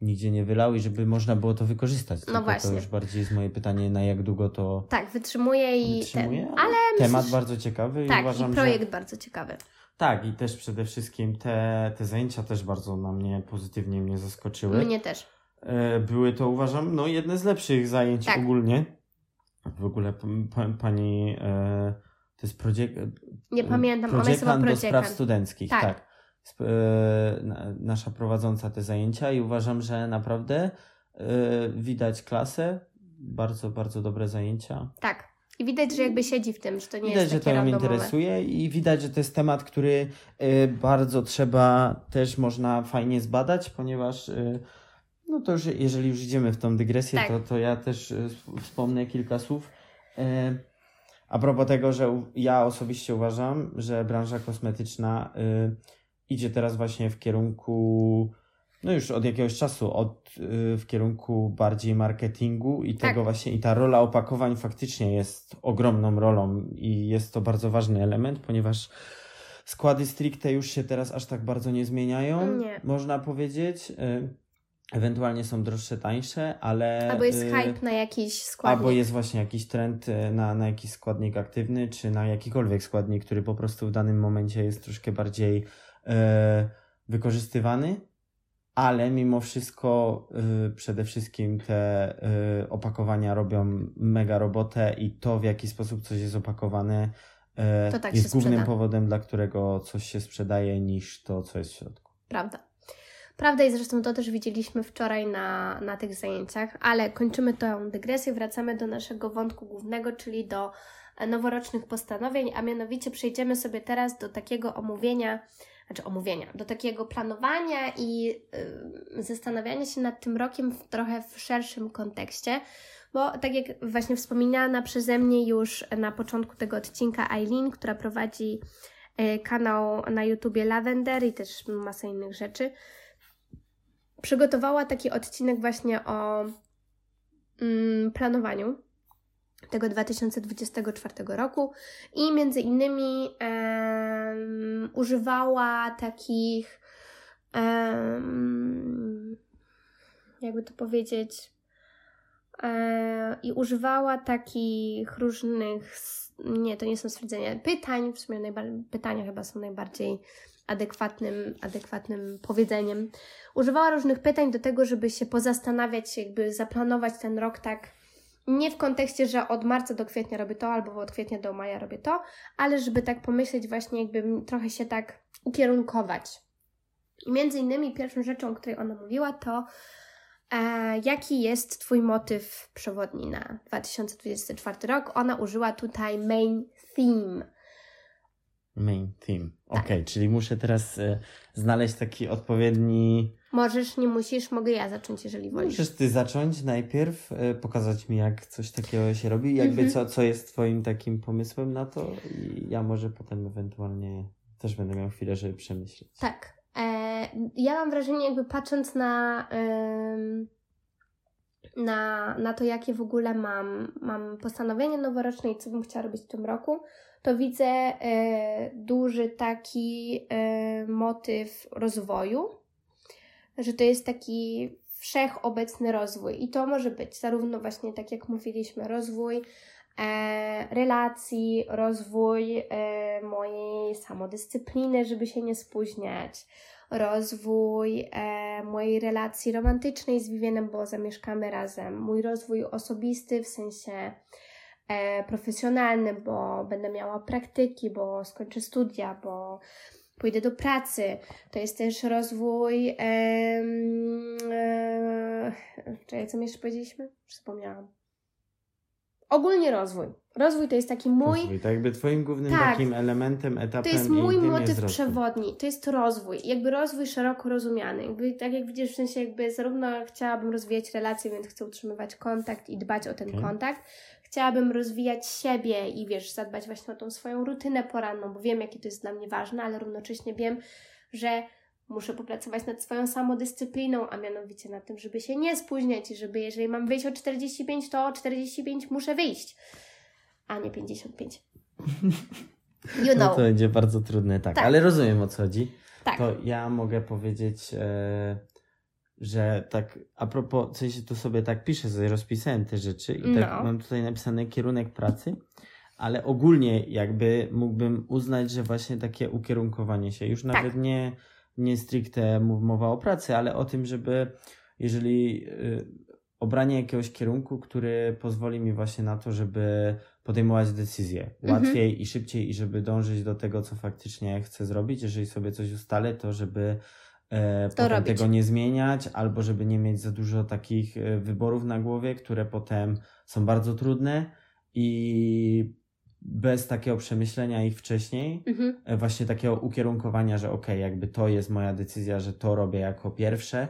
[SPEAKER 2] nigdzie nie wylał i żeby można było to wykorzystać. Tylko
[SPEAKER 1] No właśnie.
[SPEAKER 2] To już bardziej jest moje pytanie, na jak długo to
[SPEAKER 1] Tak, wytrzymuje i
[SPEAKER 2] wytrzymuje.
[SPEAKER 1] ten. Ale
[SPEAKER 2] Temat
[SPEAKER 1] myślę,
[SPEAKER 2] bardzo ciekawy i
[SPEAKER 1] tak,
[SPEAKER 2] uważam,
[SPEAKER 1] i
[SPEAKER 2] że...
[SPEAKER 1] projekt bardzo ciekawy.
[SPEAKER 2] Tak, i też przede wszystkim te, te zajęcia też bardzo na mnie pozytywnie mnie zaskoczyły.
[SPEAKER 1] Mnie też.
[SPEAKER 2] E, Były to, uważam, no jedne z lepszych zajęć
[SPEAKER 1] Tak.
[SPEAKER 2] ogólnie. W ogóle pani, e, to jest projekt,
[SPEAKER 1] Nie pamiętam, jest chyba
[SPEAKER 2] Prodziekan do spraw studenckich,
[SPEAKER 1] Tak.
[SPEAKER 2] tak. E, na- nasza prowadząca te zajęcia i uważam, że naprawdę e, widać klasę. Bardzo, bardzo dobre zajęcia.
[SPEAKER 1] Tak. I widać, że jakby siedzi w tym, że to nie
[SPEAKER 2] widać,
[SPEAKER 1] jest
[SPEAKER 2] że to ją interesuje i widać, że to jest temat, który e, bardzo trzeba też można fajnie zbadać, ponieważ no to już, jeżeli już idziemy w tą dygresję,
[SPEAKER 1] Tak.
[SPEAKER 2] to, to ja też sp- wspomnę kilka słów. A propos tego, że ja osobiście uważam, że branża kosmetyczna idzie teraz właśnie w kierunku no już od jakiegoś czasu od, y, w kierunku bardziej marketingu i tak. tego właśnie, i ta rola opakowań faktycznie jest ogromną rolą i jest to bardzo ważny element, ponieważ składy stricte już się teraz aż tak bardzo nie zmieniają,
[SPEAKER 1] nie.
[SPEAKER 2] można powiedzieć. Y, ewentualnie są droższe, tańsze, ale.
[SPEAKER 1] Albo jest y, hype na jakiś składnik.
[SPEAKER 2] Albo jest właśnie jakiś trend na, na jakiś składnik aktywny, czy na jakikolwiek składnik, który po prostu w danym momencie jest troszkę bardziej wykorzystywany ale mimo wszystko y, przede wszystkim te y, opakowania robią mega robotę i to, w jaki sposób coś jest opakowane, tak jest głównym powodem, dla którego coś się sprzedaje, niż to, co jest w środku.
[SPEAKER 1] Prawda. Prawda i zresztą to też widzieliśmy wczoraj na, na tych zajęciach, ale kończymy tę dygresję, wracamy do naszego wątku głównego, czyli do noworocznych postanowień, a mianowicie przejdziemy sobie teraz do takiego omówienia znaczy omówienia, do takiego planowania i yy, zastanawiania się nad tym rokiem w trochę w szerszym kontekście, bo tak jak właśnie wspomniana przeze mnie już na początku tego odcinka Eileen, która prowadzi yy, kanał na YouTubie Lavender i też masę innych rzeczy, przygotowała taki odcinek właśnie o yy, planowaniu tego 2024 roku i między innymi um, używała takich um, jakby to powiedzieć um, i używała takich różnych nie, to nie są stwierdzenia, pytań, w sumie pytania chyba są najbardziej adekwatnym, adekwatnym powiedzeniem. Używała różnych pytań do tego, żeby się pozastanawiać, jakby zaplanować ten rok tak nie w kontekście, że od marca do kwietnia robię to, albo od kwietnia do maja robię to, ale żeby tak pomyśleć, właśnie jakby trochę się tak ukierunkować. I między innymi pierwszą rzeczą, o której ona mówiła, to e, jaki jest Twój motyw przewodni na 2024 rok. Ona użyła tutaj main theme.
[SPEAKER 2] Main theme. Tak. Okej, okay, czyli muszę teraz e, znaleźć taki odpowiedni
[SPEAKER 1] Możesz, nie musisz, mogę ja zacząć, jeżeli wolisz.
[SPEAKER 2] Możesz ty zacząć najpierw, y, pokazać mi, jak coś takiego się robi, jakby mhm. co, co jest twoim takim pomysłem na to i ja może potem ewentualnie też będę miał chwilę, żeby przemyśleć.
[SPEAKER 1] Tak. E, ja mam wrażenie, jakby patrząc na, na, na to, jakie w ogóle mam, mam postanowienie noworoczne i co bym chciała robić w tym roku, to widzę e, duży taki e, motyw rozwoju że to jest taki wszechobecny rozwój. I to może być zarówno właśnie tak jak mówiliśmy, rozwój e, relacji, rozwój e, mojej samodyscypliny, żeby się nie spóźniać, rozwój e, mojej relacji romantycznej z Vivienem, bo zamieszkamy razem, mój rozwój osobisty w sensie e, profesjonalny, bo będę miała praktyki, bo skończę studia, bo pójdę do pracy. To jest też rozwój. Em, e, czekaj, co mi jeszcze powiedzieliśmy? Wspomniałam. Ogólnie rozwój. Rozwój to jest taki mój.
[SPEAKER 2] Rozwój, tak jakby Twoim głównym tak, takim elementem, etapem.
[SPEAKER 1] To jest mój motyw jest przewodni. To jest rozwój. Jakby rozwój szeroko rozumiany. Jakby, tak jak widzisz, w sensie jakby zarówno chciałabym rozwijać relacje, więc chcę utrzymywać kontakt i dbać o ten okay. kontakt, chciałabym rozwijać siebie i wiesz, zadbać właśnie o tą swoją rutynę poranną, bo wiem, jakie to jest dla mnie ważne, ale równocześnie wiem, że muszę popracować nad swoją samodyscypliną, a mianowicie nad tym, żeby się nie spóźniać i żeby jeżeli mam wyjść o 45, to o 45 muszę wyjść, a nie 55.
[SPEAKER 2] You know. No to będzie bardzo trudne, tak, tak. ale rozumiem o co chodzi. Tak. To ja mogę powiedzieć, e, że tak a propos, w sensie tu sobie tak piszę, sobie rozpisałem te rzeczy i tak no. mam tutaj napisany kierunek pracy, ale ogólnie jakby mógłbym uznać, że właśnie takie ukierunkowanie się, już tak. nawet nie, nie stricte mowa o pracy, ale o tym, żeby jeżeli y, obranie jakiegoś kierunku, który pozwoli mi właśnie na to, żeby podejmować decyzje mhm. łatwiej i szybciej i żeby dążyć do tego, co faktycznie chcę zrobić. Jeżeli sobie coś ustalę, to żeby potem robić. tego nie zmieniać, albo żeby nie mieć za dużo takich e, wyborów na głowie, które potem są bardzo trudne i bez takiego przemyślenia ich wcześniej, mhm. E, właśnie takiego ukierunkowania, że ok, jakby to jest moja decyzja, że to robię jako pierwsze,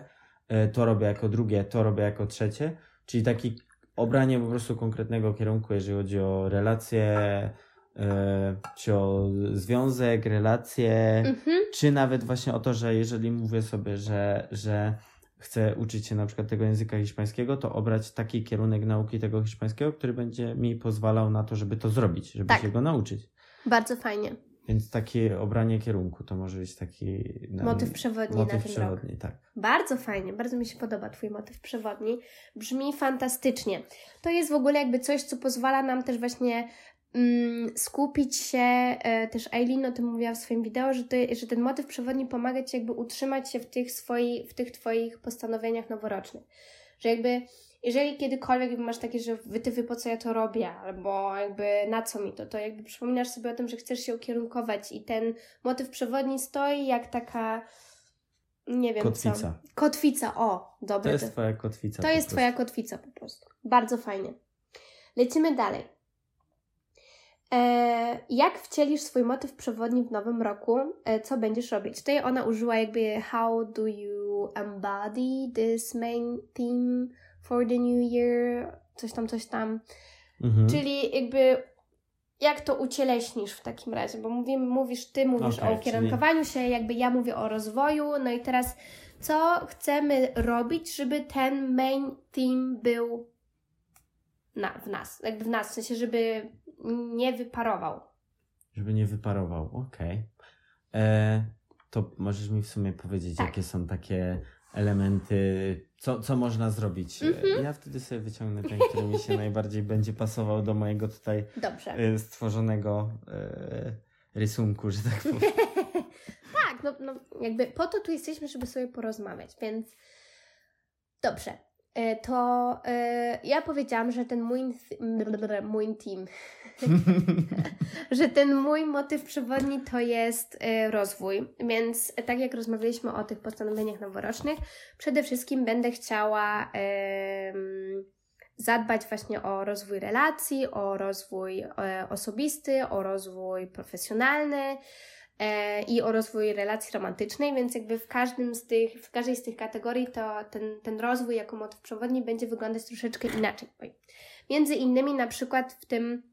[SPEAKER 2] e, to robię jako drugie, to robię jako trzecie, czyli taki obranie po prostu konkretnego kierunku, jeżeli chodzi o relacje, e, czy o związek, relacje,
[SPEAKER 1] Mhm.
[SPEAKER 2] czy nawet właśnie o to, że jeżeli mówię sobie, że, że chcę uczyć się na przykład tego języka hiszpańskiego, to obrać taki kierunek nauki tego hiszpańskiego, który będzie mi pozwalał na to, żeby to zrobić, żeby
[SPEAKER 1] Tak.
[SPEAKER 2] się go nauczyć.
[SPEAKER 1] Bardzo fajnie.
[SPEAKER 2] Więc takie obranie kierunku to może być taki na-
[SPEAKER 1] Motyw przewodni
[SPEAKER 2] motyw
[SPEAKER 1] na ten rok.
[SPEAKER 2] przewodni, tak.
[SPEAKER 1] Bardzo fajnie, bardzo mi się podoba Twój motyw przewodni. Brzmi fantastycznie. To jest w ogóle jakby coś, co pozwala nam też właśnie skupić się, e, też Aileen o tym mówiła w swoim wideo, że, to, że ten motyw przewodni pomaga Ci jakby utrzymać się w tych, swoi, w tych Twoich postanowieniach noworocznych. Że jakby jeżeli kiedykolwiek masz takie, że wytywy po co ja to robię, albo jakby na co mi to, to jakby przypominasz sobie o tym, że chcesz się ukierunkować i ten motyw przewodni stoi jak taka nie wiem co.
[SPEAKER 2] Kotwica.
[SPEAKER 1] Kotwica, o,
[SPEAKER 2] To
[SPEAKER 1] dobre.
[SPEAKER 2] jest twoja kotwica.
[SPEAKER 1] to jest
[SPEAKER 2] prostu.
[SPEAKER 1] Twoja kotwica po prostu. Bardzo fajnie. Lecimy dalej. E, jak wcielisz swój motyw przewodni w nowym roku? E, co będziesz robić? Tutaj ona użyła jakby how do you embody this main theme for the new year? Coś tam, coś tam.
[SPEAKER 2] Mhm.
[SPEAKER 1] Czyli jakby jak to ucieleśnisz w takim razie? Bo mówisz, ty mówisz
[SPEAKER 2] Okej,
[SPEAKER 1] o ukierunkowaniu się, jakby ja mówię o rozwoju. No i teraz co chcemy robić, żeby ten main theme był na, w nas, jakby w nas, w sensie, żeby nie wyparował.
[SPEAKER 2] Żeby nie wyparował, okej. E, To możesz mi w sumie powiedzieć,
[SPEAKER 1] Tak.
[SPEAKER 2] jakie są takie elementy, co, co można zrobić. E,
[SPEAKER 1] Mhm.
[SPEAKER 2] Ja wtedy sobie wyciągnę ten, który mi się najbardziej będzie pasował do mojego tutaj
[SPEAKER 1] Dobrze.
[SPEAKER 2] e, stworzonego rysunku, że tak powiem.
[SPEAKER 1] tak, no, no jakby po to tu jesteśmy, żeby sobie porozmawiać, więc dobrze. E, To e, ja powiedziałam, że ten mój, mój team, że ten mój motyw przewodni to jest e, rozwój. Więc tak jak rozmawialiśmy o tych postanowieniach noworocznych, przede wszystkim będę chciała zadbać właśnie o rozwój relacji, o rozwój osobisty, o rozwój profesjonalny i o rozwój relacji romantycznej, więc jakby w każdym z tych, w każdej z tych kategorii to ten, ten rozwój jako motyw przewodni będzie wyglądać troszeczkę inaczej. Między innymi na przykład w tym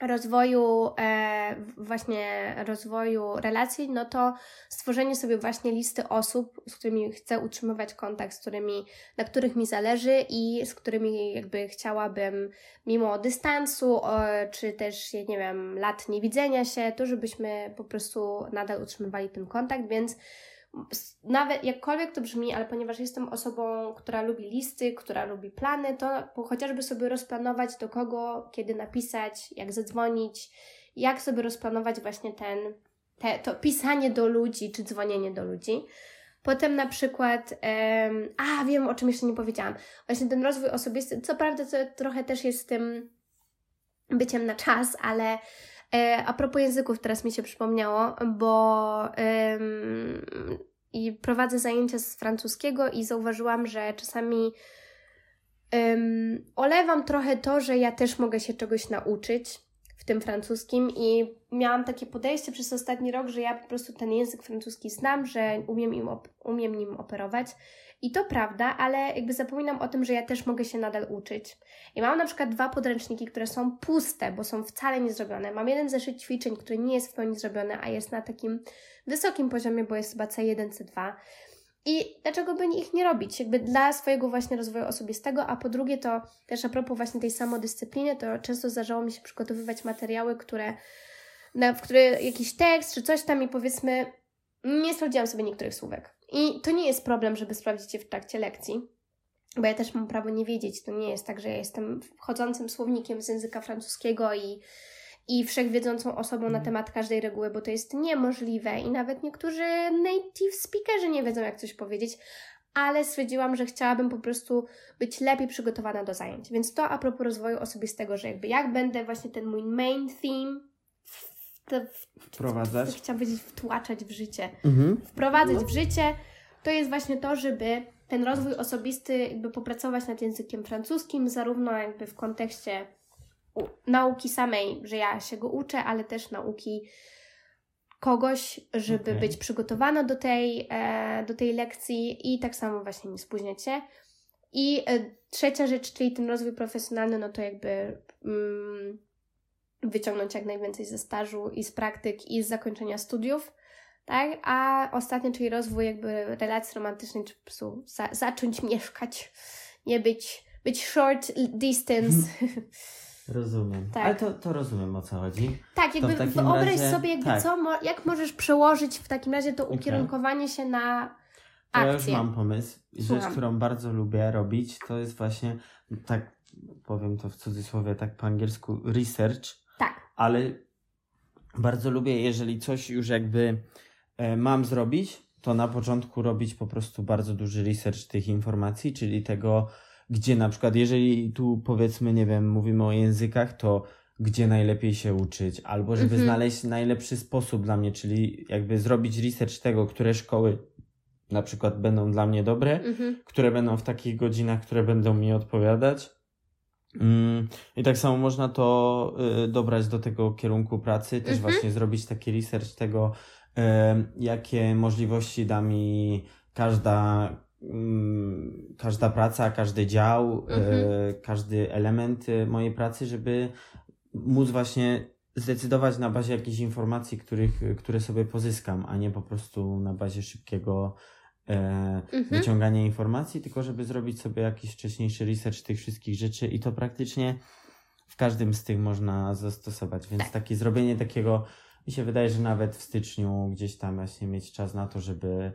[SPEAKER 1] rozwoju, e, właśnie rozwoju relacji, no to stworzenie sobie właśnie listy osób, z którymi chcę utrzymywać kontakt, z którymi, na których mi zależy i z którymi jakby chciałabym mimo dystansu, o, czy też, nie wiem, lat niewidzenia się, to żebyśmy po prostu nadal utrzymywali ten kontakt, więc nawet jakkolwiek to brzmi, ale ponieważ jestem osobą, która lubi listy, która lubi plany, to chociażby sobie rozplanować do kogo, kiedy napisać, jak zadzwonić, jak sobie rozplanować właśnie ten, te, to pisanie do ludzi, czy dzwonienie do ludzi. Potem na przykład, em, a wiem o czym jeszcze nie powiedziałam, właśnie ten rozwój osobisty, co prawda to trochę też jest z tym byciem na czas, ale a propos języków teraz mi się przypomniało, bo i prowadzę zajęcia z francuskiego i zauważyłam, że czasami em, olewam trochę to, że ja też mogę się czegoś nauczyć w tym francuskim i miałam takie podejście przez ostatni rok, że ja po prostu ten język francuski znam, że umiem, im op- umiem nim operować. I to prawda, ale jakby zapominam o tym, że ja też mogę się nadal uczyć. I mam na przykład dwa podręczniki, które są puste, bo są wcale nie zrobione. Mam jeden zeszyt ćwiczeń, który nie jest w pełni zrobiony, a jest na takim wysokim poziomie, bo jest chyba C1, C2. I dlaczego by ich nie robić? Jakby dla swojego właśnie rozwoju osobistego, a po drugie to też a propos właśnie tej samodyscypliny, to często zdarzało mi się przygotowywać materiały, które, na, w które jakiś tekst czy coś tam i powiedzmy nie sprawdziłam sobie niektórych słówek. I to nie jest problem, żeby sprawdzić je w trakcie lekcji, bo ja też mam prawo nie wiedzieć. To nie jest tak, że ja jestem chodzącym słownikiem z języka francuskiego i, i wszechwiedzącą osobą na temat każdej reguły, bo to jest niemożliwe i nawet niektórzy native speakerzy nie wiedzą, jak coś powiedzieć, ale stwierdziłam, że chciałabym po prostu być lepiej przygotowana do zajęć. Więc to a propos rozwoju osobistego, że jakby jak będę właśnie ten mój main theme
[SPEAKER 2] Wprowadzać.
[SPEAKER 1] chciałam powiedzieć wtłaczać w życie,
[SPEAKER 2] Mhm.
[SPEAKER 1] wprowadzać w życie, to jest właśnie to, żeby ten rozwój osobisty jakby popracować nad językiem francuskim, zarówno jakby w kontekście u- nauki samej, że ja się go uczę, ale też nauki kogoś, żeby
[SPEAKER 2] Okej.
[SPEAKER 1] być przygotowana do tej, e, do tej lekcji i tak samo właśnie nie spóźniać się. I e, trzecia rzecz, czyli ten rozwój profesjonalny, no to jakby mm, wyciągnąć jak najwięcej ze stażu i z praktyk i z zakończenia studiów, tak? A ostatnie, czyli rozwój jakby relacji romantycznej, czy za, zacząć mieszkać, nie być, być short distance.
[SPEAKER 2] Rozumiem. Tak. Ale to, to rozumiem o co chodzi.
[SPEAKER 1] Tak, jakby wyobraź razie... sobie, jakby tak. co, jak możesz przełożyć w takim razie to ukierunkowanie okay. się na akcję.
[SPEAKER 2] Ja już mam pomysł. Rzecz, którą bardzo lubię robić, to jest właśnie, tak powiem to w cudzysłowie, tak po angielsku, research.
[SPEAKER 1] Tak.
[SPEAKER 2] Ale bardzo lubię, jeżeli coś już jakby e, mam zrobić, to na początku robić po prostu bardzo duży research tych informacji, czyli tego, gdzie na przykład, jeżeli tu powiedzmy, nie wiem, mówimy o językach, to gdzie najlepiej się uczyć, albo żeby mhm. znaleźć najlepszy sposób dla mnie, czyli jakby zrobić research tego, które szkoły na przykład będą dla mnie dobre, mhm. które będą w takich godzinach, które będą mi odpowiadać. Mm, I tak samo można to y, dobrać do tego kierunku pracy, też mhm. właśnie zrobić taki research tego, y, jakie możliwości da mi każda Mm, każda praca, każdy dział, e, mhm. każdy element mojej pracy, żeby móc właśnie zdecydować na bazie jakichś informacji, których, które sobie pozyskam, a nie po prostu na bazie szybkiego e, mhm. wyciągania informacji, tylko żeby zrobić sobie jakiś wcześniejszy research tych wszystkich rzeczy i to praktycznie w każdym z tych można zastosować. Więc tak. takie zrobienie takiego, mi się wydaje, że nawet w styczniu gdzieś tam właśnie mieć czas na to, żeby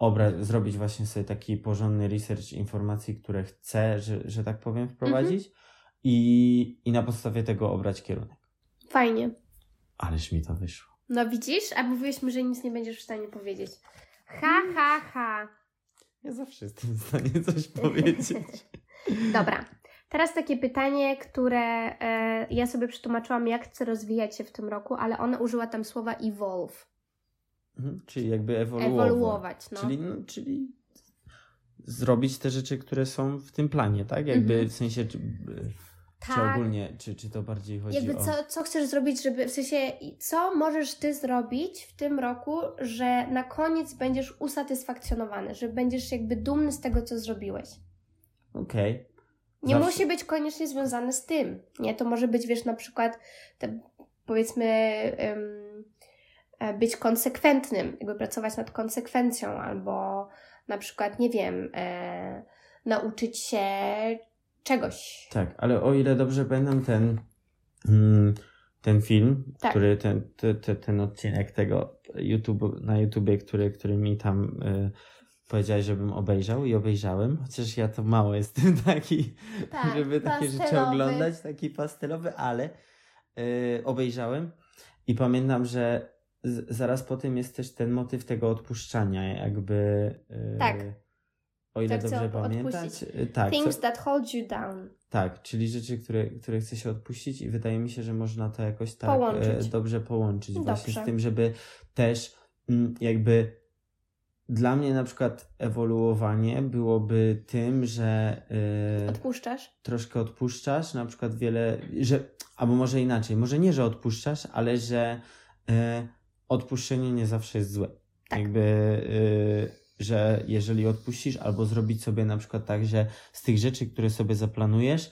[SPEAKER 2] obra- zrobić właśnie sobie taki porządny research informacji, które chcę, że, że tak powiem, wprowadzić mhm. i, i na podstawie tego obrać kierunek.
[SPEAKER 1] Fajnie.
[SPEAKER 2] Ależ mi to wyszło.
[SPEAKER 1] No widzisz? A mówiłeś mi, że nic nie będziesz w stanie powiedzieć. Ha, ha, ha.
[SPEAKER 2] Ja zawsze jestem w stanie coś powiedzieć.
[SPEAKER 1] Dobra. Teraz takie pytanie, które e, ja sobie przetłumaczyłam, jak chcę rozwijać się w tym roku, ale ona użyła tam słowa evolve.
[SPEAKER 2] Mhm, czyli jakby ewoluować.
[SPEAKER 1] Ewoluować, no.
[SPEAKER 2] Czyli, no, czyli zrobić te rzeczy, które są w tym planie, tak? Jakby mhm. w sensie, tak. czy ogólnie, czy, czy to bardziej chodzi
[SPEAKER 1] jakby
[SPEAKER 2] o...
[SPEAKER 1] co, co chcesz zrobić, żeby, w sensie, co możesz Ty zrobić w tym roku, że na koniec będziesz usatysfakcjonowany, że będziesz jakby dumny z tego, co zrobiłeś.
[SPEAKER 2] Okej. Okay.
[SPEAKER 1] Nie Zawsze... musi być koniecznie związane z tym. Nie, to może być, wiesz, na przykład te, powiedzmy... Um, E, być konsekwentnym, jakby pracować nad konsekwencją, albo na przykład, nie wiem, e, nauczyć się czegoś.
[SPEAKER 2] Tak, ale o ile dobrze pamiętam ten, mm, ten film, tak. który, ten, ten, ten odcinek tego YouTube, na YouTubie, który, który mi tam y, powiedziałeś, żebym obejrzał i obejrzałem, chociaż ja to mało jestem taki, tak, żeby takie pastelowy. rzeczy oglądać, taki pastelowy, ale y, obejrzałem i pamiętam, że z, zaraz po tym jest też ten motyw tego odpuszczania, jakby.
[SPEAKER 1] Yy, tak.
[SPEAKER 2] O ile tak dobrze pamiętać. Yy, tak.
[SPEAKER 1] Things co, that hold you down.
[SPEAKER 2] Tak, czyli rzeczy, które, które chce się odpuścić, i wydaje mi się, że można to jakoś tak
[SPEAKER 1] połączyć.
[SPEAKER 2] Yy, dobrze połączyć, dobrze. właśnie z tym, żeby też mm, jakby. Dla mnie na przykład ewoluowanie byłoby tym, że.
[SPEAKER 1] Yy, odpuszczasz?
[SPEAKER 2] Troszkę odpuszczasz, na przykład wiele. że Albo może inaczej, może nie, że odpuszczasz, ale że. Yy, odpuszczenie nie zawsze jest złe. Tak. Jakby, y, że jeżeli odpuścisz, albo zrobić sobie na przykład tak, że z tych rzeczy, które sobie zaplanujesz,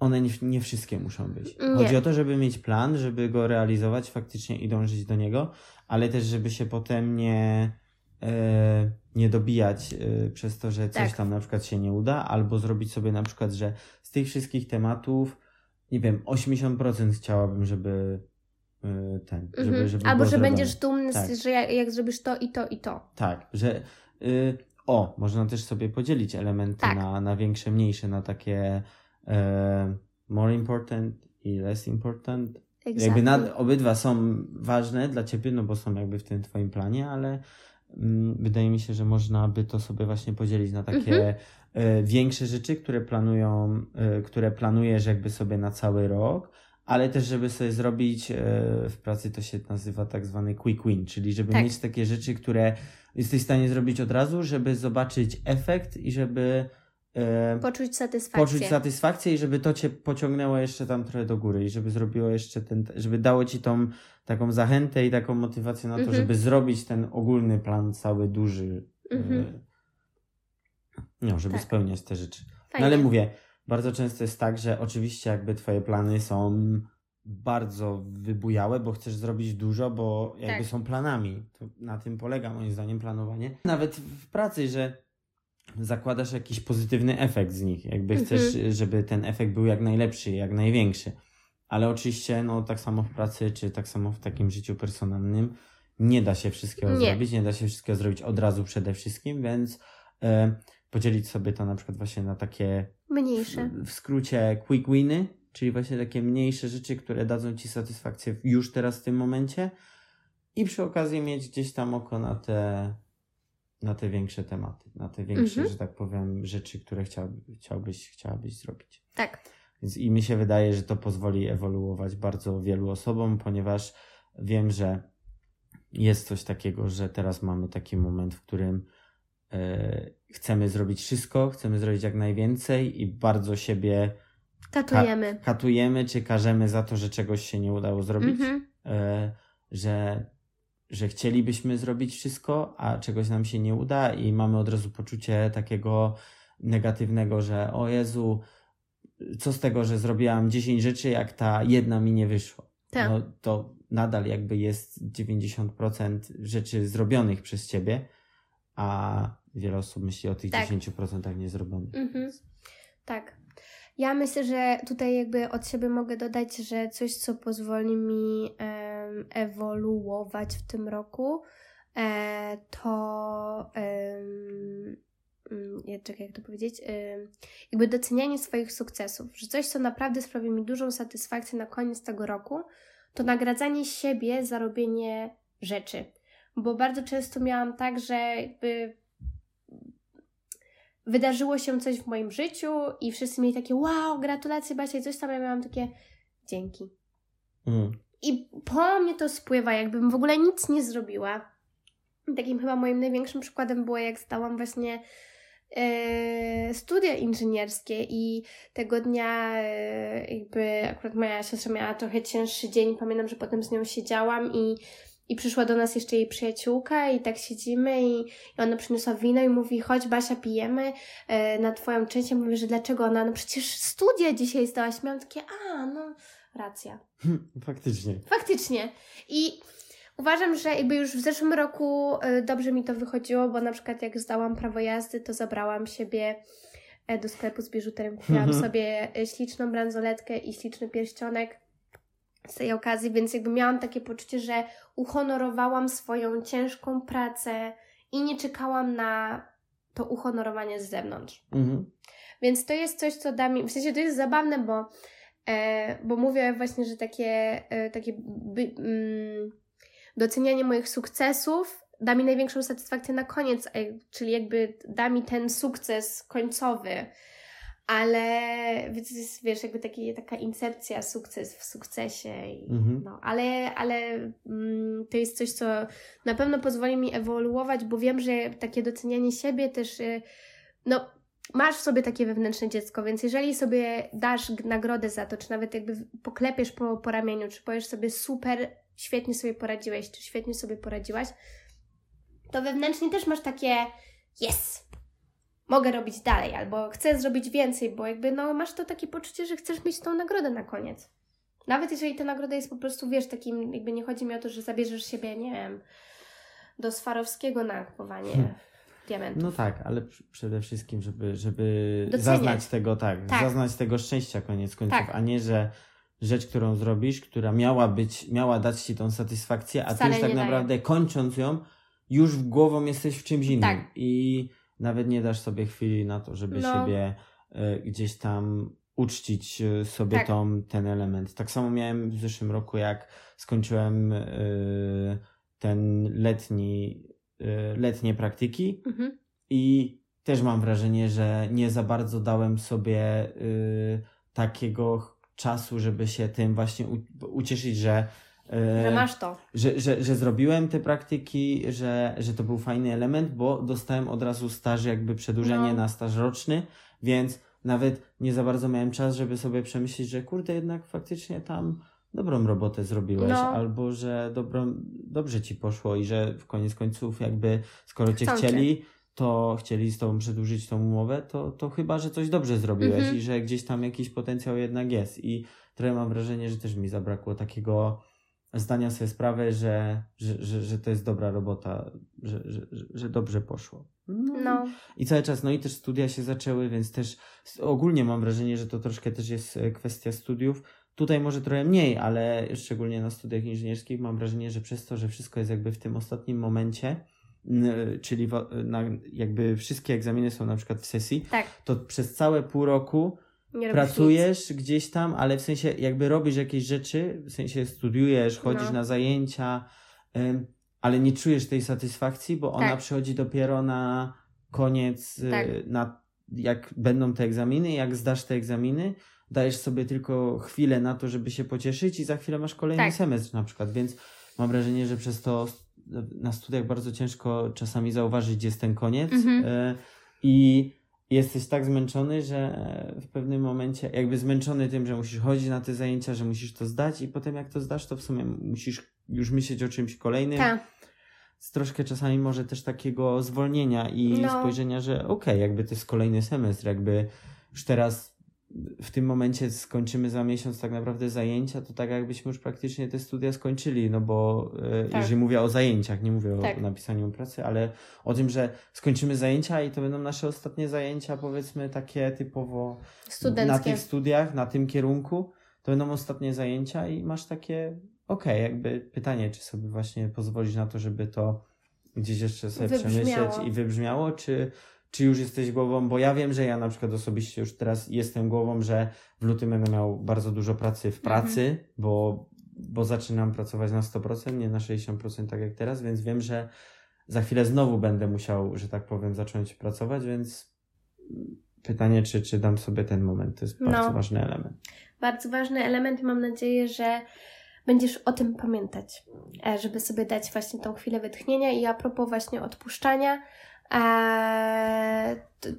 [SPEAKER 2] one nie, nie wszystkie muszą być. Nie. Chodzi o to, żeby mieć plan, żeby go realizować faktycznie i dążyć do niego, ale też, żeby się potem nie, y, nie dobijać y, przez to, że coś tak. tam na przykład się nie uda, albo zrobić sobie na przykład, że z tych wszystkich tematów, nie wiem, 80% chciałabym, żeby ten, żeby, mhm. żeby
[SPEAKER 1] Albo że zrobione. będziesz dumny, tak. że jak, jak, zrobisz to i to i to.
[SPEAKER 2] Tak, że y, o, można też sobie podzielić elementy tak. na, na większe, mniejsze, na takie y, more important i less important. Exactly. Jakby obydwa są ważne dla ciebie, no bo są jakby w tym twoim planie, ale mm, wydaje mi się, że można by to sobie właśnie podzielić na takie mhm. y, większe rzeczy, które planują, y, które planujesz jakby sobie na cały rok, ale też, żeby sobie zrobić e, w pracy, to się nazywa tak zwany quick win, czyli żeby tak. mieć takie rzeczy, które jesteś w stanie zrobić od razu, żeby zobaczyć efekt i żeby
[SPEAKER 1] e, poczuć satysfakcję.
[SPEAKER 2] Poczuć satysfakcję i żeby to cię pociągnęło jeszcze tam trochę do góry i żeby zrobiło jeszcze ten, żeby dało ci tą taką zachętę i taką motywację na to, mhm. żeby zrobić ten ogólny plan cały duży. E, mhm. No, żeby tak. spełniać te rzeczy. No ale mówię, bardzo często jest tak, że oczywiście jakby twoje plany są bardzo wybujałe, bo chcesz zrobić dużo, bo jakby
[SPEAKER 1] Tak.
[SPEAKER 2] są planami. To na tym polega moim zdaniem planowanie. Nawet w pracy, że zakładasz jakiś pozytywny efekt z nich. Jakby
[SPEAKER 1] Mhm.
[SPEAKER 2] chcesz, żeby ten efekt był jak najlepszy, jak największy. Ale oczywiście, no tak samo w pracy, czy tak samo w takim życiu personalnym, nie da się wszystkiego
[SPEAKER 1] Nie.
[SPEAKER 2] zrobić, nie da się wszystkiego zrobić od razu przede wszystkim, więc e, podzielić sobie to na przykład właśnie na takie
[SPEAKER 1] Mniejsze.
[SPEAKER 2] w, w skrócie quick winy, czyli właśnie takie mniejsze rzeczy, które dadzą ci satysfakcję już teraz w tym momencie i przy okazji mieć gdzieś tam oko na te, na te większe tematy, na te większe,
[SPEAKER 1] Mhm.
[SPEAKER 2] że tak powiem, rzeczy, które chciałby, chciałbyś, chciałabyś zrobić.
[SPEAKER 1] Tak.
[SPEAKER 2] Więc i mi się wydaje, że to pozwoli ewoluować bardzo wielu osobom, ponieważ wiem, że jest coś takiego, że teraz mamy taki moment, w którym e, chcemy zrobić wszystko, chcemy zrobić jak najwięcej i bardzo siebie
[SPEAKER 1] Katujemy.
[SPEAKER 2] katujemy czy karzemy za to, że czegoś się nie udało zrobić,
[SPEAKER 1] Mhm.
[SPEAKER 2] e, że, że chcielibyśmy zrobić wszystko, a czegoś nam się nie uda i mamy od razu poczucie takiego negatywnego, że o Jezu, co z tego, że zrobiłam 10 rzeczy, jak ta jedna mi nie wyszła.
[SPEAKER 1] Tak.
[SPEAKER 2] No to nadal jakby jest 90% rzeczy zrobionych przez ciebie, a wiele osób myśli o tych
[SPEAKER 1] Tak.
[SPEAKER 2] 10% niezrobionych.
[SPEAKER 1] Mhm. Tak. Ja myślę, że tutaj jakby od siebie mogę dodać, że coś, co pozwoli mi em, ewoluować w tym roku, e, to mm, ja czekaj, jak to powiedzieć, jakby docenianie swoich sukcesów, że coś, co naprawdę sprawi mi dużą satysfakcję na koniec tego roku, to nagradzanie siebie za robienie rzeczy. Bo bardzo często miałam tak, że jakby wydarzyło się coś w moim życiu i wszyscy mieli takie wow, gratulacje Basia i coś tam, ja miałam takie dzięki.
[SPEAKER 2] Mm.
[SPEAKER 1] I po mnie to spływa, jakbym w ogóle nic nie zrobiła. Takim chyba moim największym przykładem było, jak zdałam właśnie e, studia inżynierskie i tego dnia e, jakby akurat moja siostra miała trochę cięższy dzień. Pamiętam, że potem z nią siedziałam i, i przyszła do nas jeszcze jej przyjaciółka i tak siedzimy i, i ona przyniosła wino i mówi, chodź Basia, pijemy e, na twoją część. Ja mówię, że dlaczego ona? No przecież studia dzisiaj zdałaś. Miałam takie, a no racja.
[SPEAKER 2] Faktycznie.
[SPEAKER 1] Faktycznie. I uważam, że jakby już w zeszłym roku y, dobrze mi to wychodziło, bo na przykład jak zdałam prawo jazdy, to zabrałam siebie e, do sklepu z biżuterią. Kupiłam
[SPEAKER 2] Mhm.
[SPEAKER 1] sobie e, śliczną bransoletkę i śliczny pierścionek z tej okazji, więc jakby miałam takie poczucie, że uhonorowałam swoją ciężką pracę i nie czekałam na to uhonorowanie z zewnątrz.
[SPEAKER 2] Mhm.
[SPEAKER 1] Więc to jest coś, co da mi, w sensie to jest zabawne, bo, e, bo mówię właśnie, że takie, e, takie by, mm, docenianie moich sukcesów da mi największą satysfakcję na koniec, e, czyli jakby da mi ten sukces końcowy. Ale jest, wiesz, jakby taki, taka incepcja, sukces w sukcesie. I,
[SPEAKER 2] Mhm.
[SPEAKER 1] no, ale ale mm, to jest coś, co na pewno pozwoli mi ewoluować, bo wiem, że takie docenianie siebie też, y, no, masz w sobie takie wewnętrzne dziecko, więc jeżeli sobie dasz nagrodę za to, czy nawet jakby poklepiesz po, po ramieniu, czy powiesz sobie super, świetnie sobie poradziłeś, czy świetnie sobie poradziłaś, to wewnętrznie też masz takie yes, mogę robić dalej, albo chcę zrobić więcej, bo jakby no masz to takie poczucie, że chcesz mieć tą nagrodę na koniec. Nawet jeżeli ta nagroda jest po prostu, wiesz, takim, jakby nie chodzi mi o to, że zabierzesz siebie, nie wiem, do Swarowskiego na kupowanie
[SPEAKER 2] Hmm.
[SPEAKER 1] diamentów.
[SPEAKER 2] No tak, ale pr- przede wszystkim, żeby, żeby
[SPEAKER 1] Doceniać.
[SPEAKER 2] zaznać tego, tak,
[SPEAKER 1] Tak.
[SPEAKER 2] zaznać tego szczęścia koniec końców,
[SPEAKER 1] Tak.
[SPEAKER 2] a nie, że rzecz, którą zrobisz, która miała być, miała dać ci tą satysfakcję, a
[SPEAKER 1] Wcale
[SPEAKER 2] ty już tak
[SPEAKER 1] nie daje.
[SPEAKER 2] naprawdę kończąc ją, już w głową jesteś w czymś innym
[SPEAKER 1] Tak.
[SPEAKER 2] i nawet nie dasz sobie chwili na to, żeby
[SPEAKER 1] No.
[SPEAKER 2] siebie e, gdzieś tam uczcić e, sobie
[SPEAKER 1] Tak.
[SPEAKER 2] tą, ten element. Tak samo miałem w zeszłym roku, jak skończyłem e, ten letni, letnie praktyki,
[SPEAKER 1] Mhm.
[SPEAKER 2] i też mam wrażenie, że nie za bardzo dałem sobie takiego czasu, żeby się tym właśnie u, ucieszyć, że,
[SPEAKER 1] Że masz to.
[SPEAKER 2] że, że, że zrobiłem te praktyki, że, że to był fajny element, bo dostałem od razu staż, jakby przedłużenie
[SPEAKER 1] No.
[SPEAKER 2] na staż roczny, więc nawet nie za bardzo miałem czas, żeby sobie przemyśleć, że kurde, jednak faktycznie tam dobrą robotę zrobiłeś,
[SPEAKER 1] No.
[SPEAKER 2] albo że dobrą, dobrze ci poszło i że w koniec końców jakby skoro cię
[SPEAKER 1] Chcą cię.
[SPEAKER 2] chcieli, to chcieli z tobą przedłużyć tą umowę, to, to chyba, że coś dobrze zrobiłeś
[SPEAKER 1] Mhm.
[SPEAKER 2] i że gdzieś tam jakiś potencjał jednak jest. I trochę mam wrażenie, że też mi zabrakło takiego zdania sobie sprawy, że, że, że, że to jest dobra robota, że, że, że, dobrze poszło. No.
[SPEAKER 1] No,
[SPEAKER 2] I cały czas, no i też studia się zaczęły, więc też ogólnie mam wrażenie, że to troszkę też jest e, kwestia studiów. Tutaj może trochę mniej, ale szczególnie na studiach inżynierskich mam wrażenie, że przez to, że wszystko jest jakby w tym ostatnim momencie, n- czyli na, jakby wszystkie egzaminy są na przykład w sesji,
[SPEAKER 1] tak.
[SPEAKER 2] to przez całe pół roku
[SPEAKER 1] Nie
[SPEAKER 2] pracujesz gdzieś tam, ale w sensie jakby robisz jakieś rzeczy, w sensie studiujesz, chodzisz
[SPEAKER 1] No.
[SPEAKER 2] na zajęcia, ale nie czujesz tej satysfakcji, bo ona
[SPEAKER 1] Tak.
[SPEAKER 2] przychodzi dopiero na koniec, y,
[SPEAKER 1] Tak.
[SPEAKER 2] na, jak będą te egzaminy, jak zdasz te egzaminy, dajesz sobie tylko chwilę na to, żeby się pocieszyć i za chwilę masz kolejny
[SPEAKER 1] Tak.
[SPEAKER 2] semestr na przykład, więc mam wrażenie, że przez to na studiach bardzo ciężko czasami zauważyć, gdzie jest ten koniec
[SPEAKER 1] Mhm.
[SPEAKER 2] y, i jesteś tak zmęczony, że w pewnym momencie, jakby zmęczony tym, że musisz chodzić na te zajęcia, że musisz to zdać i potem jak to zdasz, to w sumie musisz już myśleć o czymś kolejnym.
[SPEAKER 1] Tak.
[SPEAKER 2] Z troszkę czasami może też takiego zwolnienia i
[SPEAKER 1] No.
[SPEAKER 2] spojrzenia, że okej, jakby to jest kolejny semestr, jakby już teraz w tym momencie skończymy za miesiąc tak naprawdę zajęcia, to tak jakbyśmy już praktycznie te studia skończyli, no bo e,
[SPEAKER 1] Tak.
[SPEAKER 2] jeżeli mówię o zajęciach, nie mówię
[SPEAKER 1] Tak.
[SPEAKER 2] o napisaniu pracy, ale o tym, że skończymy zajęcia i to będą nasze ostatnie zajęcia, powiedzmy takie typowo na tych studiach, na tym kierunku, to będą ostatnie zajęcia i masz takie, okej, jakby pytanie, czy sobie właśnie pozwolić na to, żeby to gdzieś jeszcze sobie
[SPEAKER 1] Wybrzmiało.
[SPEAKER 2] przemyśleć i wybrzmiało, czy, czy już jesteś głową, bo ja wiem, że ja na przykład osobiście już teraz jestem głową, że w lutym będę miał bardzo dużo pracy w pracy,
[SPEAKER 1] Mhm.
[SPEAKER 2] bo, bo zaczynam pracować na 100%, nie na 60% tak jak teraz, więc wiem, że za chwilę znowu będę musiał, że tak powiem, zacząć pracować, więc pytanie, czy, czy dam sobie ten moment, to jest
[SPEAKER 1] No.
[SPEAKER 2] bardzo ważny element.
[SPEAKER 1] Bardzo ważny element i mam nadzieję, że będziesz o tym pamiętać, e, żeby sobie dać właśnie tą chwilę wytchnienia i a propos właśnie odpuszczania,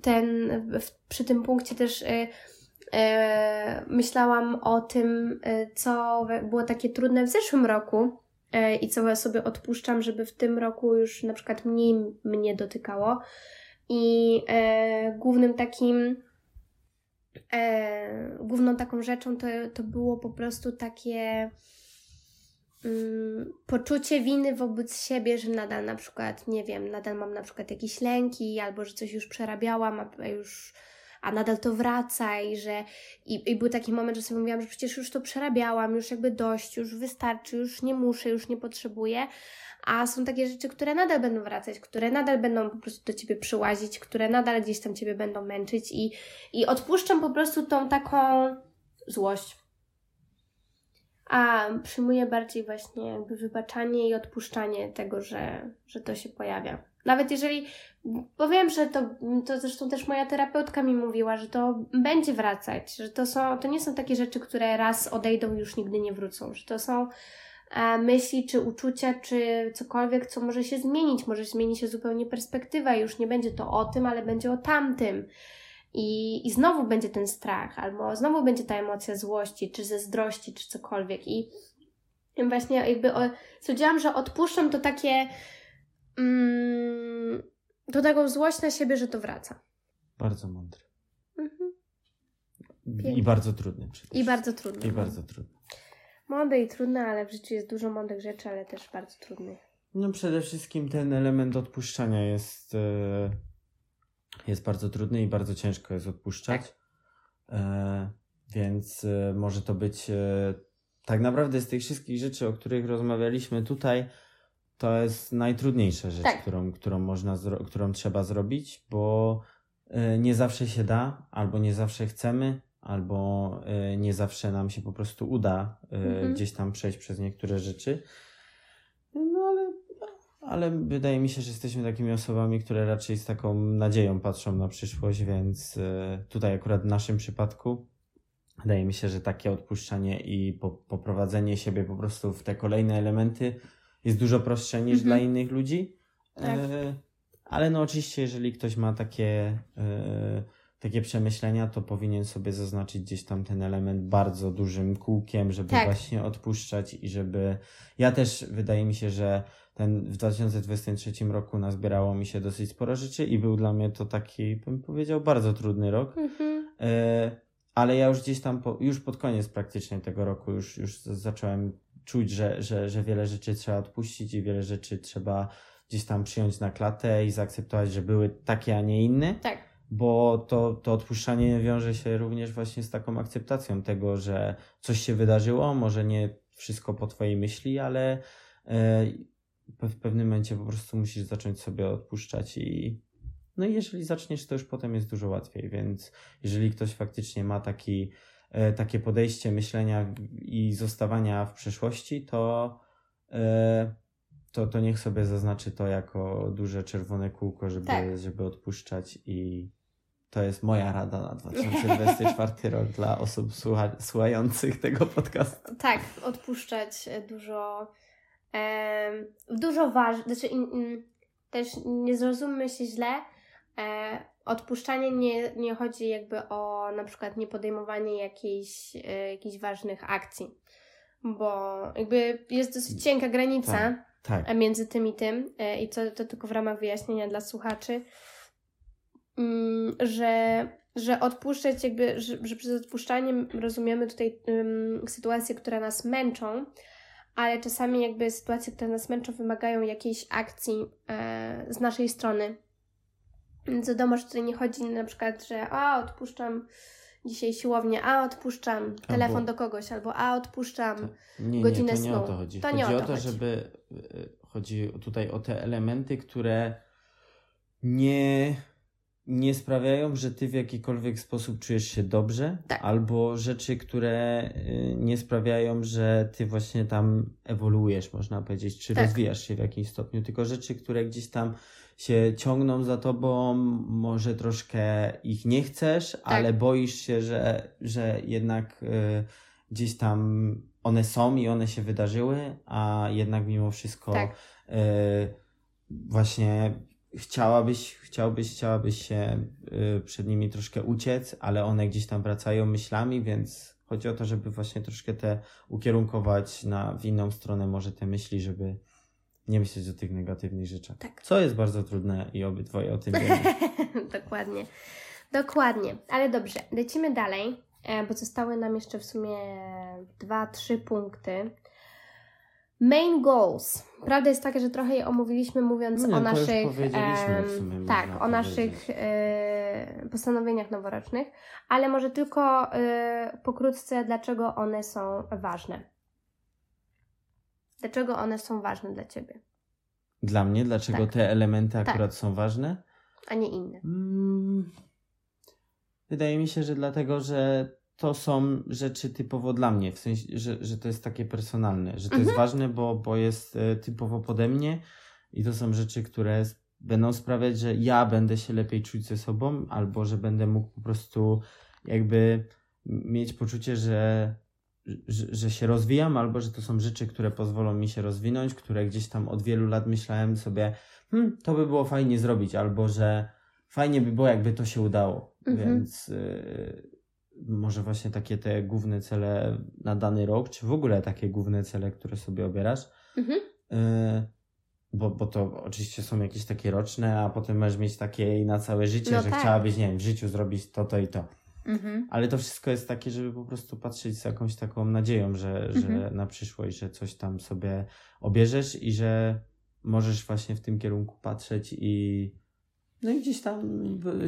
[SPEAKER 1] ten, w, przy tym punkcie też e, e, myślałam o tym, e, co było takie trudne w zeszłym roku i co sobie odpuszczam, żeby w tym roku już na przykład mniej mnie dotykało. I głównym takim główną taką rzeczą to, to było po prostu takie mm, poczucie winy wobec siebie, że nadal na przykład, nie wiem, nadal mam na przykład jakieś lęki, albo że coś już przerabiałam, a- a już a nadal to wraca i że i, i był taki moment, że sobie mówiłam, że przecież już to przerabiałam, już jakby dość, już wystarczy, już nie muszę, już nie potrzebuję, a są takie rzeczy, które nadal będą wracać, które nadal będą po prostu do Ciebie przyłazić, które nadal gdzieś tam Ciebie będą męczyć i, i odpuszczam po prostu tą taką złość. A przyjmuję bardziej właśnie jakby wybaczanie i odpuszczanie tego, że, że to się pojawia. Nawet jeżeli, bo wiem, że to, to zresztą też moja terapeutka mi mówiła, że to będzie wracać, że to są, to nie są takie rzeczy, które raz odejdą i już nigdy nie wrócą, że to są e, myśli, czy uczucia, czy cokolwiek, co może się zmienić, może zmieni się zupełnie perspektywa już nie będzie to o tym, ale będzie o tamtym. I, I znowu będzie ten strach, albo znowu będzie ta emocja złości, czy zazdrości, czy cokolwiek. I właśnie jakby o, stwierdziłam, że odpuszczam to takie mm, to taką złość na siebie, że to wraca.
[SPEAKER 2] Bardzo mądry.
[SPEAKER 1] Mhm.
[SPEAKER 2] I bardzo trudny. przede
[SPEAKER 1] I bardzo trudne.
[SPEAKER 2] I bardzo trudny.
[SPEAKER 1] Mądre i trudne, ale w życiu jest dużo mądrych rzeczy, ale też bardzo trudnych.
[SPEAKER 2] No przede wszystkim ten element odpuszczania jest, e, jest bardzo trudny i bardzo ciężko jest odpuszczać.
[SPEAKER 1] Tak.
[SPEAKER 2] E, więc e, może to być e, tak naprawdę z tych wszystkich rzeczy, o których rozmawialiśmy tutaj, to jest najtrudniejsza rzecz,
[SPEAKER 1] Tak.
[SPEAKER 2] którą, którą, można którą trzeba zrobić, bo e, nie zawsze się da, albo nie zawsze chcemy, albo e, nie zawsze nam się po prostu uda e,
[SPEAKER 1] Mhm.
[SPEAKER 2] gdzieś tam przejść przez niektóre rzeczy. Ale, wydaje mi się, że jesteśmy takimi osobami, które raczej z taką nadzieją patrzą na przyszłość, więc e, tutaj akurat w naszym przypadku wydaje mi się, że takie odpuszczanie i po, poprowadzenie siebie po prostu w te kolejne elementy jest dużo prostsze niż
[SPEAKER 1] Mhm.
[SPEAKER 2] dla innych ludzi.
[SPEAKER 1] Tak.
[SPEAKER 2] E, ale no oczywiście, jeżeli ktoś ma takie, e, takie przemyślenia, to powinien sobie zaznaczyć gdzieś tam ten element bardzo dużym kółkiem, żeby
[SPEAKER 1] Tak.
[SPEAKER 2] właśnie odpuszczać i żeby. Ja też wydaje mi się, że ten w 2023 roku nazbierało mi się dosyć sporo rzeczy i był dla mnie to taki, bym powiedział, bardzo trudny rok. Mhm. E, ale ja już gdzieś tam, po, już pod koniec praktycznie tego roku już, już zacząłem czuć, że, że, że wiele rzeczy trzeba odpuścić i wiele rzeczy trzeba gdzieś tam przyjąć na klatę i zaakceptować, że były takie, a nie inne.
[SPEAKER 1] Tak.
[SPEAKER 2] Bo to, to odpuszczanie wiąże się również właśnie z taką akceptacją tego, że coś się wydarzyło, może nie wszystko po Twojej myśli, ale e, w pewnym momencie po prostu musisz zacząć sobie odpuszczać i no i jeżeli zaczniesz, to już potem jest dużo łatwiej, więc jeżeli ktoś faktycznie ma taki, e, takie podejście myślenia i zostawania w przeszłości, to, e, to, to niech sobie zaznaczy to jako duże czerwone kółko, żeby, tak. żeby odpuszczać i to jest moja rada na 2024 rok dla osób słucha słuchających tego podcastu.
[SPEAKER 1] Tak, odpuszczać dużo dużo ważne, znaczy też nie zrozummy się źle, e, odpuszczanie nie, nie chodzi jakby o na przykład niepodejmowanie jakiejś, e, jakichś ważnych akcji, bo jakby jest dosyć cienka granica tak, tak. między tym i tym e, i to, to tylko w ramach wyjaśnienia dla słuchaczy, mm, że że odpuszczać jakby, że, że przez odpuszczaniem rozumiemy tutaj um, sytuacje, które nas męczą, ale czasami jakby sytuacje, które nas męczą, wymagają jakiejś akcji e, z naszej strony. Więc wiadomo, że tutaj nie chodzi na przykład, że a odpuszczam dzisiaj siłownię, a odpuszczam telefon albo... do kogoś, albo a odpuszczam to, nie, godzinę
[SPEAKER 2] nie, to nie o to chodzi. To chodzi nie o to, o to chodzi. żeby e, chodzi tutaj o te elementy, które nie nie sprawiają, że ty w jakikolwiek sposób czujesz się dobrze,
[SPEAKER 1] tak.
[SPEAKER 2] albo rzeczy, które y, nie sprawiają, że ty właśnie tam ewoluujesz, można powiedzieć, czy tak. rozwijasz się w jakimś stopniu, tylko rzeczy, które gdzieś tam się ciągną za tobą, może troszkę ich nie chcesz, tak. ale boisz się, że, że jednak y, gdzieś tam one są i one się wydarzyły, a jednak mimo wszystko tak. y, właśnie chciałabyś, chciałbyś, chciałabyś się y, przed nimi troszkę uciec, ale one gdzieś tam wracają myślami, więc chodzi o to, żeby właśnie troszkę te ukierunkować na w inną stronę może te myśli, żeby nie myśleć o tych negatywnych rzeczach.
[SPEAKER 1] Tak.
[SPEAKER 2] Co jest bardzo trudne i obydwoje o tym wiemy.
[SPEAKER 1] Dokładnie. Dokładnie. Ale dobrze, lecimy dalej, e, bo zostały nam jeszcze w sumie dwa, trzy punkty. Main goals. Prawda jest taka, że trochę je omówiliśmy mówiąc
[SPEAKER 2] no nie,
[SPEAKER 1] o naszych
[SPEAKER 2] sumie,
[SPEAKER 1] tak, o naszych e, postanowieniach noworocznych, ale może tylko e, pokrótce dlaczego one są ważne. Dlaczego one są ważne dla ciebie?
[SPEAKER 2] Dla mnie? Dlaczego tak. te elementy tak. akurat tak. są ważne?
[SPEAKER 1] A nie inne. Mm,
[SPEAKER 2] wydaje mi się, że dlatego, że to są rzeczy typowo dla mnie, w sensie, że, że to jest takie personalne, że to mhm. jest ważne, bo, bo jest e, typowo pode mnie i to są rzeczy, które będą sprawiać, że ja będę się lepiej czuć ze sobą, albo że będę mógł po prostu jakby mieć poczucie, że, że, że się rozwijam, albo że to są rzeczy, które pozwolą mi się rozwinąć, które gdzieś tam od wielu lat myślałem sobie, hm, to by było fajnie zrobić, albo że fajnie by było, jakby to się udało. Mhm. Więc. Yy, może właśnie takie te główne cele na dany rok, czy w ogóle takie główne cele, które sobie obierasz. Mhm. Y bo, bo to oczywiście są jakieś takie roczne, a potem możesz mieć takie na całe życie, no że tak. chciałabyś, nie wiem, w życiu zrobić to, to i to. Mhm. Ale to wszystko jest takie, żeby po prostu patrzeć z jakąś taką nadzieją, że, mhm. że na przyszłość, że coś tam sobie obierzesz i że możesz właśnie w tym kierunku patrzeć i no i gdzieś tam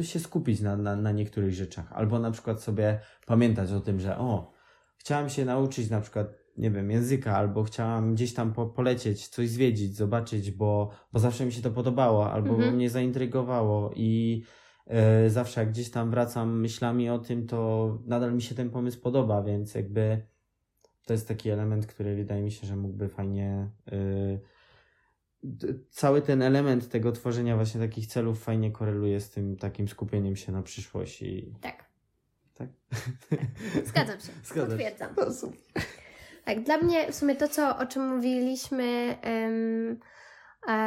[SPEAKER 2] się skupić na, na, na niektórych rzeczach. Albo na przykład sobie pamiętać o tym, że o, chciałam się nauczyć na przykład, nie wiem, języka, albo chciałam gdzieś tam po, polecieć, coś zwiedzić, zobaczyć, bo, bo zawsze mi się to podobało, albo mhm. mnie zaintrygowało i e, zawsze jak gdzieś tam wracam myślami o tym, to nadal mi się ten pomysł podoba, więc jakby to jest taki element, który wydaje mi się, że mógłby fajnie y, cały ten element tego tworzenia właśnie takich celów fajnie koreluje z tym takim skupieniem się na przyszłości.
[SPEAKER 1] Tak.
[SPEAKER 2] Tak?
[SPEAKER 1] Zgadzam się. Zgadzam Potwierdzam. Się. Tak, dla mnie w sumie to, co, o czym mówiliśmy, um,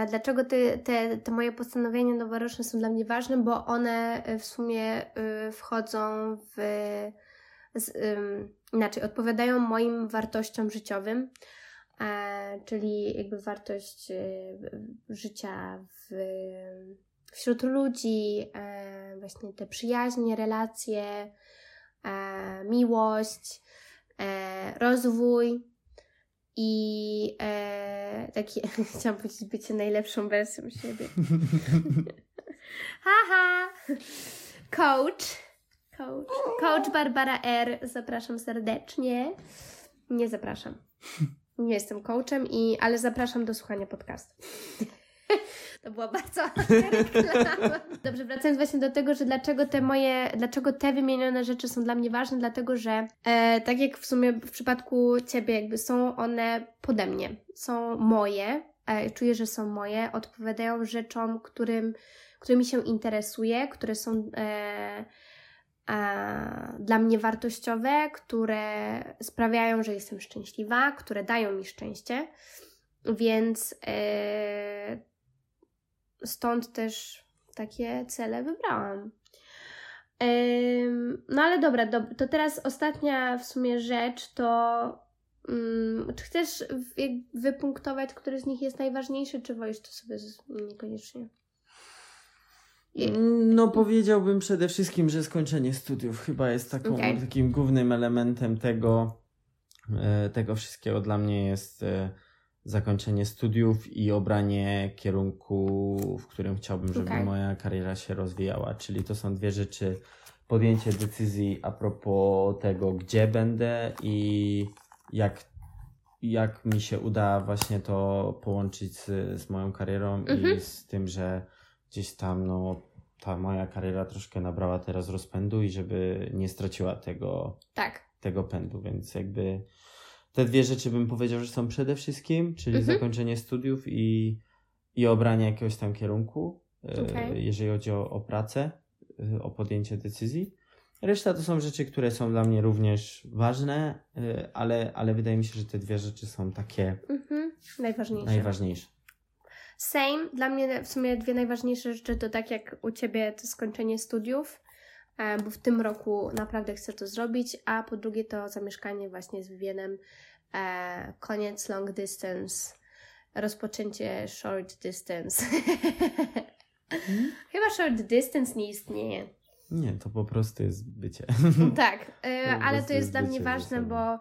[SPEAKER 1] dlaczego te, te, te moje postanowienia noworoczne są dla mnie ważne, bo one w sumie y, wchodzą w. Z, um, inaczej, odpowiadają moim wartościom życiowym czyli jakby wartość e, życia w, wśród ludzi, e, właśnie te przyjaźnie, relacje, e, miłość, e, rozwój i e, taki, chciałam powiedzieć, bycie najlepszą wersją siebie. Haha! Coach. Coach. Coach Barbara R. Zapraszam serdecznie. Nie zapraszam. Nie jestem coachem, i, ale zapraszam do słuchania podcastu. To była bardzo reklama. Dobrze, wracając właśnie do tego, że dlaczego te moje, dlaczego te wymienione rzeczy są dla mnie ważne, dlatego że e, tak jak w sumie w przypadku Ciebie, jakby są one pode mnie, są moje, e, czuję, że są moje, odpowiadają rzeczom, którym, którymi się interesuję, które są e, dla mnie wartościowe, które sprawiają, że jestem szczęśliwa, które dają mi szczęście. Więc e, stąd też takie cele wybrałam. No ale dobra, to teraz ostatnia w sumie rzecz to um, czy chcesz wypunktować, który z nich jest najważniejszy, czy wolisz to sobie niekoniecznie?
[SPEAKER 2] No powiedziałbym przede wszystkim, że skończenie studiów chyba jest taką, okay. takim głównym elementem tego, e, tego wszystkiego dla mnie jest e, zakończenie studiów i obranie kierunku, w którym chciałbym, żeby okay. moja kariera się rozwijała. Czyli to są dwie rzeczy. Podjęcie decyzji a propos tego, gdzie będę i jak, jak mi się uda właśnie to połączyć z, z moją karierą mm -hmm. i mhm. z tym, że gdzieś tam no, ta moja kariera troszkę nabrała teraz rozpędu i żeby nie straciła tego,
[SPEAKER 1] tak.
[SPEAKER 2] tego pędu, więc jakby te dwie rzeczy bym powiedział, że są przede wszystkim, czyli mhm. zakończenie studiów i, i obranie jakiegoś tam kierunku, e, okay. jeżeli chodzi o, o pracę, e, o podjęcie decyzji. Reszta to są rzeczy, które są dla mnie również ważne, e, ale, ale wydaje mi się, że te dwie rzeczy są takie
[SPEAKER 1] mhm. najważniejsze.
[SPEAKER 2] najważniejsze.
[SPEAKER 1] Same. Dla mnie w sumie dwie najważniejsze rzeczy to tak jak u Ciebie to skończenie studiów, e, bo w tym roku naprawdę chcę to zrobić, a po drugie to zamieszkanie właśnie z Vivienem, e, koniec long distance, rozpoczęcie short distance. Hmm? Chyba short distance nie istnieje.
[SPEAKER 2] Nie, to po prostu jest bycie.
[SPEAKER 1] Tak, e, ale to jest dla mnie ważne, bo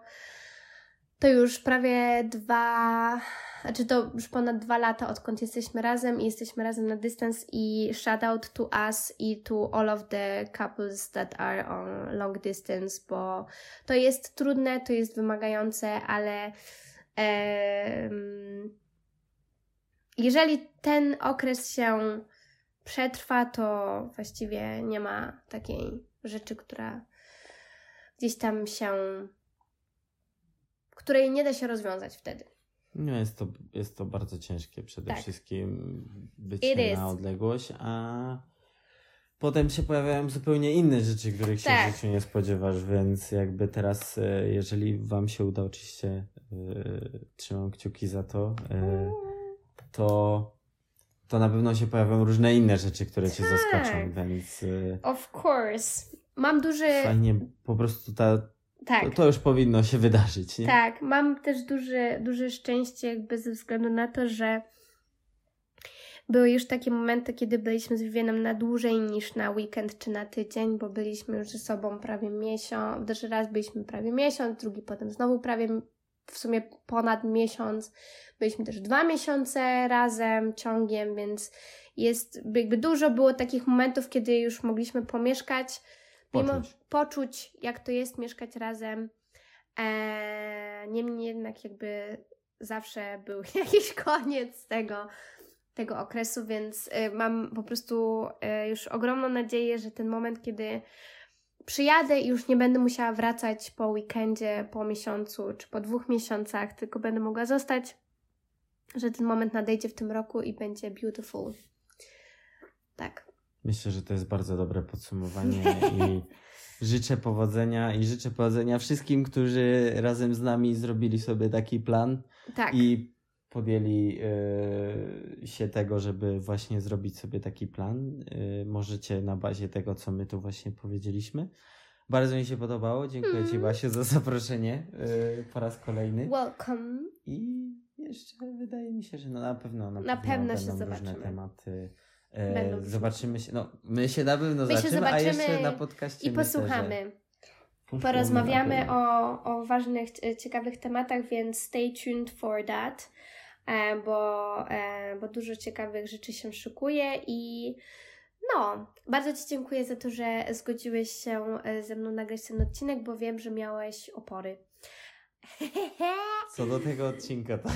[SPEAKER 1] to już prawie dwa, znaczy to już ponad dwa lata, odkąd jesteśmy razem i jesteśmy razem na dystans i shout out to us i to all of the couples that are on long distance, bo to jest trudne, to jest wymagające, ale jeżeli ten okres się przetrwa, to właściwie nie ma takiej rzeczy, która gdzieś tam się której nie da się rozwiązać wtedy.
[SPEAKER 2] No jest to, jest to bardzo ciężkie przede tak. wszystkim być na odległość, a potem się pojawiają zupełnie inne rzeczy, których się tak. w życiu nie spodziewasz, więc jakby teraz, e, jeżeli Wam się uda, oczywiście yy, trzymam kciuki za to, yy, to to na pewno się pojawią różne inne rzeczy, które Cię tak. zaskoczą, więc... Yy,
[SPEAKER 1] of course. Mam duży...
[SPEAKER 2] Fajnie, po prostu ta tak. To, to, już powinno się wydarzyć, nie?
[SPEAKER 1] Tak, mam też duże, duże szczęście jakby ze względu na to, że były już takie momenty, kiedy byliśmy z Vivienem na dłużej niż na weekend czy na tydzień, bo byliśmy już ze sobą prawie miesiąc, też raz byliśmy prawie miesiąc, drugi potem znowu prawie w sumie ponad miesiąc. Byliśmy też dwa miesiące razem, ciągiem, więc jest, jakby dużo było takich momentów, kiedy już mogliśmy pomieszkać Mimo poczuć, jak to jest mieszkać razem. E, niemniej jednak jakby zawsze był jakiś koniec tego, tego okresu, więc y, mam po prostu y, już ogromną nadzieję, że ten moment, kiedy przyjadę i już nie będę musiała wracać po weekendzie, po miesiącu czy po dwóch miesiącach, tylko będę mogła zostać, że ten moment nadejdzie w tym roku i będzie beautiful. Tak.
[SPEAKER 2] Myślę, że to jest bardzo dobre podsumowanie i życzę powodzenia i życzę powodzenia wszystkim, którzy razem z nami zrobili sobie taki plan
[SPEAKER 1] tak.
[SPEAKER 2] i podjęli y, się tego, żeby właśnie zrobić sobie taki plan. Y, możecie na bazie tego, co my tu właśnie powiedzieliśmy, Bardzo mi się podobało. Dziękuję
[SPEAKER 1] Mm.
[SPEAKER 2] Ci, Basiu, za zaproszenie yy, po raz kolejny.
[SPEAKER 1] Welcome.
[SPEAKER 2] I jeszcze wydaje mi się, że no na pewno na,
[SPEAKER 1] Na pewno się
[SPEAKER 2] będą różne
[SPEAKER 1] zobaczymy.
[SPEAKER 2] tematy. E,
[SPEAKER 1] Będą
[SPEAKER 2] zobaczymy się, no my się na pewno
[SPEAKER 1] My się
[SPEAKER 2] zobaczymy, a jeszcze
[SPEAKER 1] zobaczymy
[SPEAKER 2] na podcaście
[SPEAKER 1] I
[SPEAKER 2] myślę,
[SPEAKER 1] posłuchamy.
[SPEAKER 2] że poszło
[SPEAKER 1] Porozmawiamy o, o ważnych, e, ciekawych tematach, więc stay tuned for that, e, bo, e, bo dużo ciekawych rzeczy się szykuje i no, bardzo Ci dziękuję za to, że zgodziłeś się ze mną nagrać ten odcinek, bo wiem, że miałeś opory.
[SPEAKER 2] Co do tego odcinka, tak.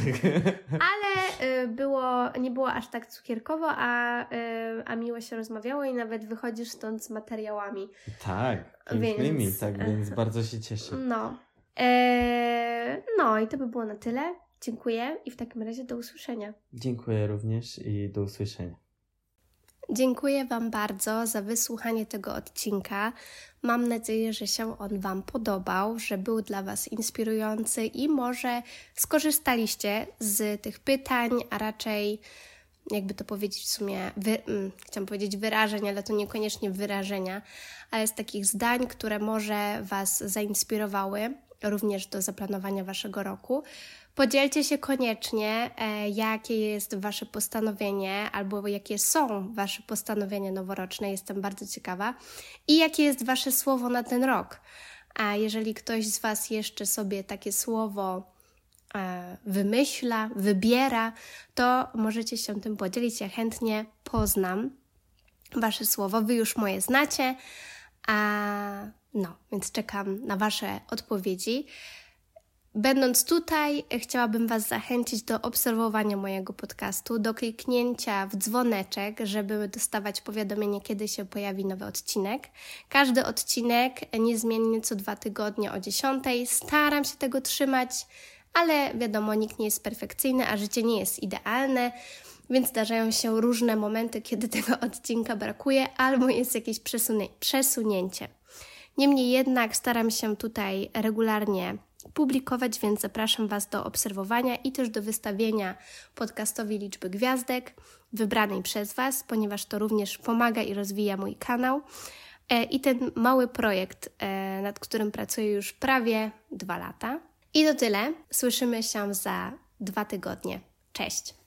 [SPEAKER 1] Ale y, było, nie było aż tak cukierkowo, a, y, a miło się rozmawiało i nawet wychodzisz stąd z materiałami.
[SPEAKER 2] tak, pięknymi,
[SPEAKER 1] Więc-
[SPEAKER 2] tak więc bardzo się cieszę.
[SPEAKER 1] No. E, no i to by było na tyle. Dziękuję i w takim razie do usłyszenia.
[SPEAKER 2] Dziękuję również i do usłyszenia.
[SPEAKER 1] Dziękuję Wam bardzo za wysłuchanie tego odcinka. Mam nadzieję, że się on Wam podobał, że był dla Was inspirujący i może skorzystaliście z tych pytań, a raczej, jakby to powiedzieć w sumie, wy, mm, chciałam powiedzieć wyrażeń, ale to niekoniecznie wyrażenia, ale z takich zdań, które może Was zainspirowały również do zaplanowania Waszego roku. Podzielcie się koniecznie, e, jakie jest Wasze postanowienie, albo jakie są Wasze postanowienia noworoczne. Jestem bardzo ciekawa. I jakie jest Wasze słowo na ten rok. A jeżeli ktoś z Was jeszcze sobie takie słowo e, wymyśla, wybiera, to możecie się tym podzielić. Ja chętnie poznam Wasze słowo. Wy już moje znacie. A no, więc czekam na Wasze odpowiedzi. Będąc tutaj, chciałabym Was zachęcić do obserwowania mojego podcastu, do kliknięcia w dzwoneczek, żeby dostawać powiadomienie, kiedy się pojawi nowy odcinek. Każdy odcinek niezmiennie co dwa tygodnie o 10. Staram się tego trzymać, ale wiadomo, nikt nie jest perfekcyjny, a życie nie jest idealne. Więc zdarzają się różne momenty, kiedy tego odcinka brakuje, albo jest jakieś przesunięcie. Niemniej jednak staram się tutaj regularnie publikować, więc zapraszam Was do obserwowania i też do wystawienia podcastowi liczby gwiazdek wybranej przez Was, ponieważ to również pomaga i rozwija mój kanał. E, I ten mały projekt, e, nad którym pracuję już prawie dwa lata. I to tyle. Słyszymy się za dwa tygodnie. Cześć!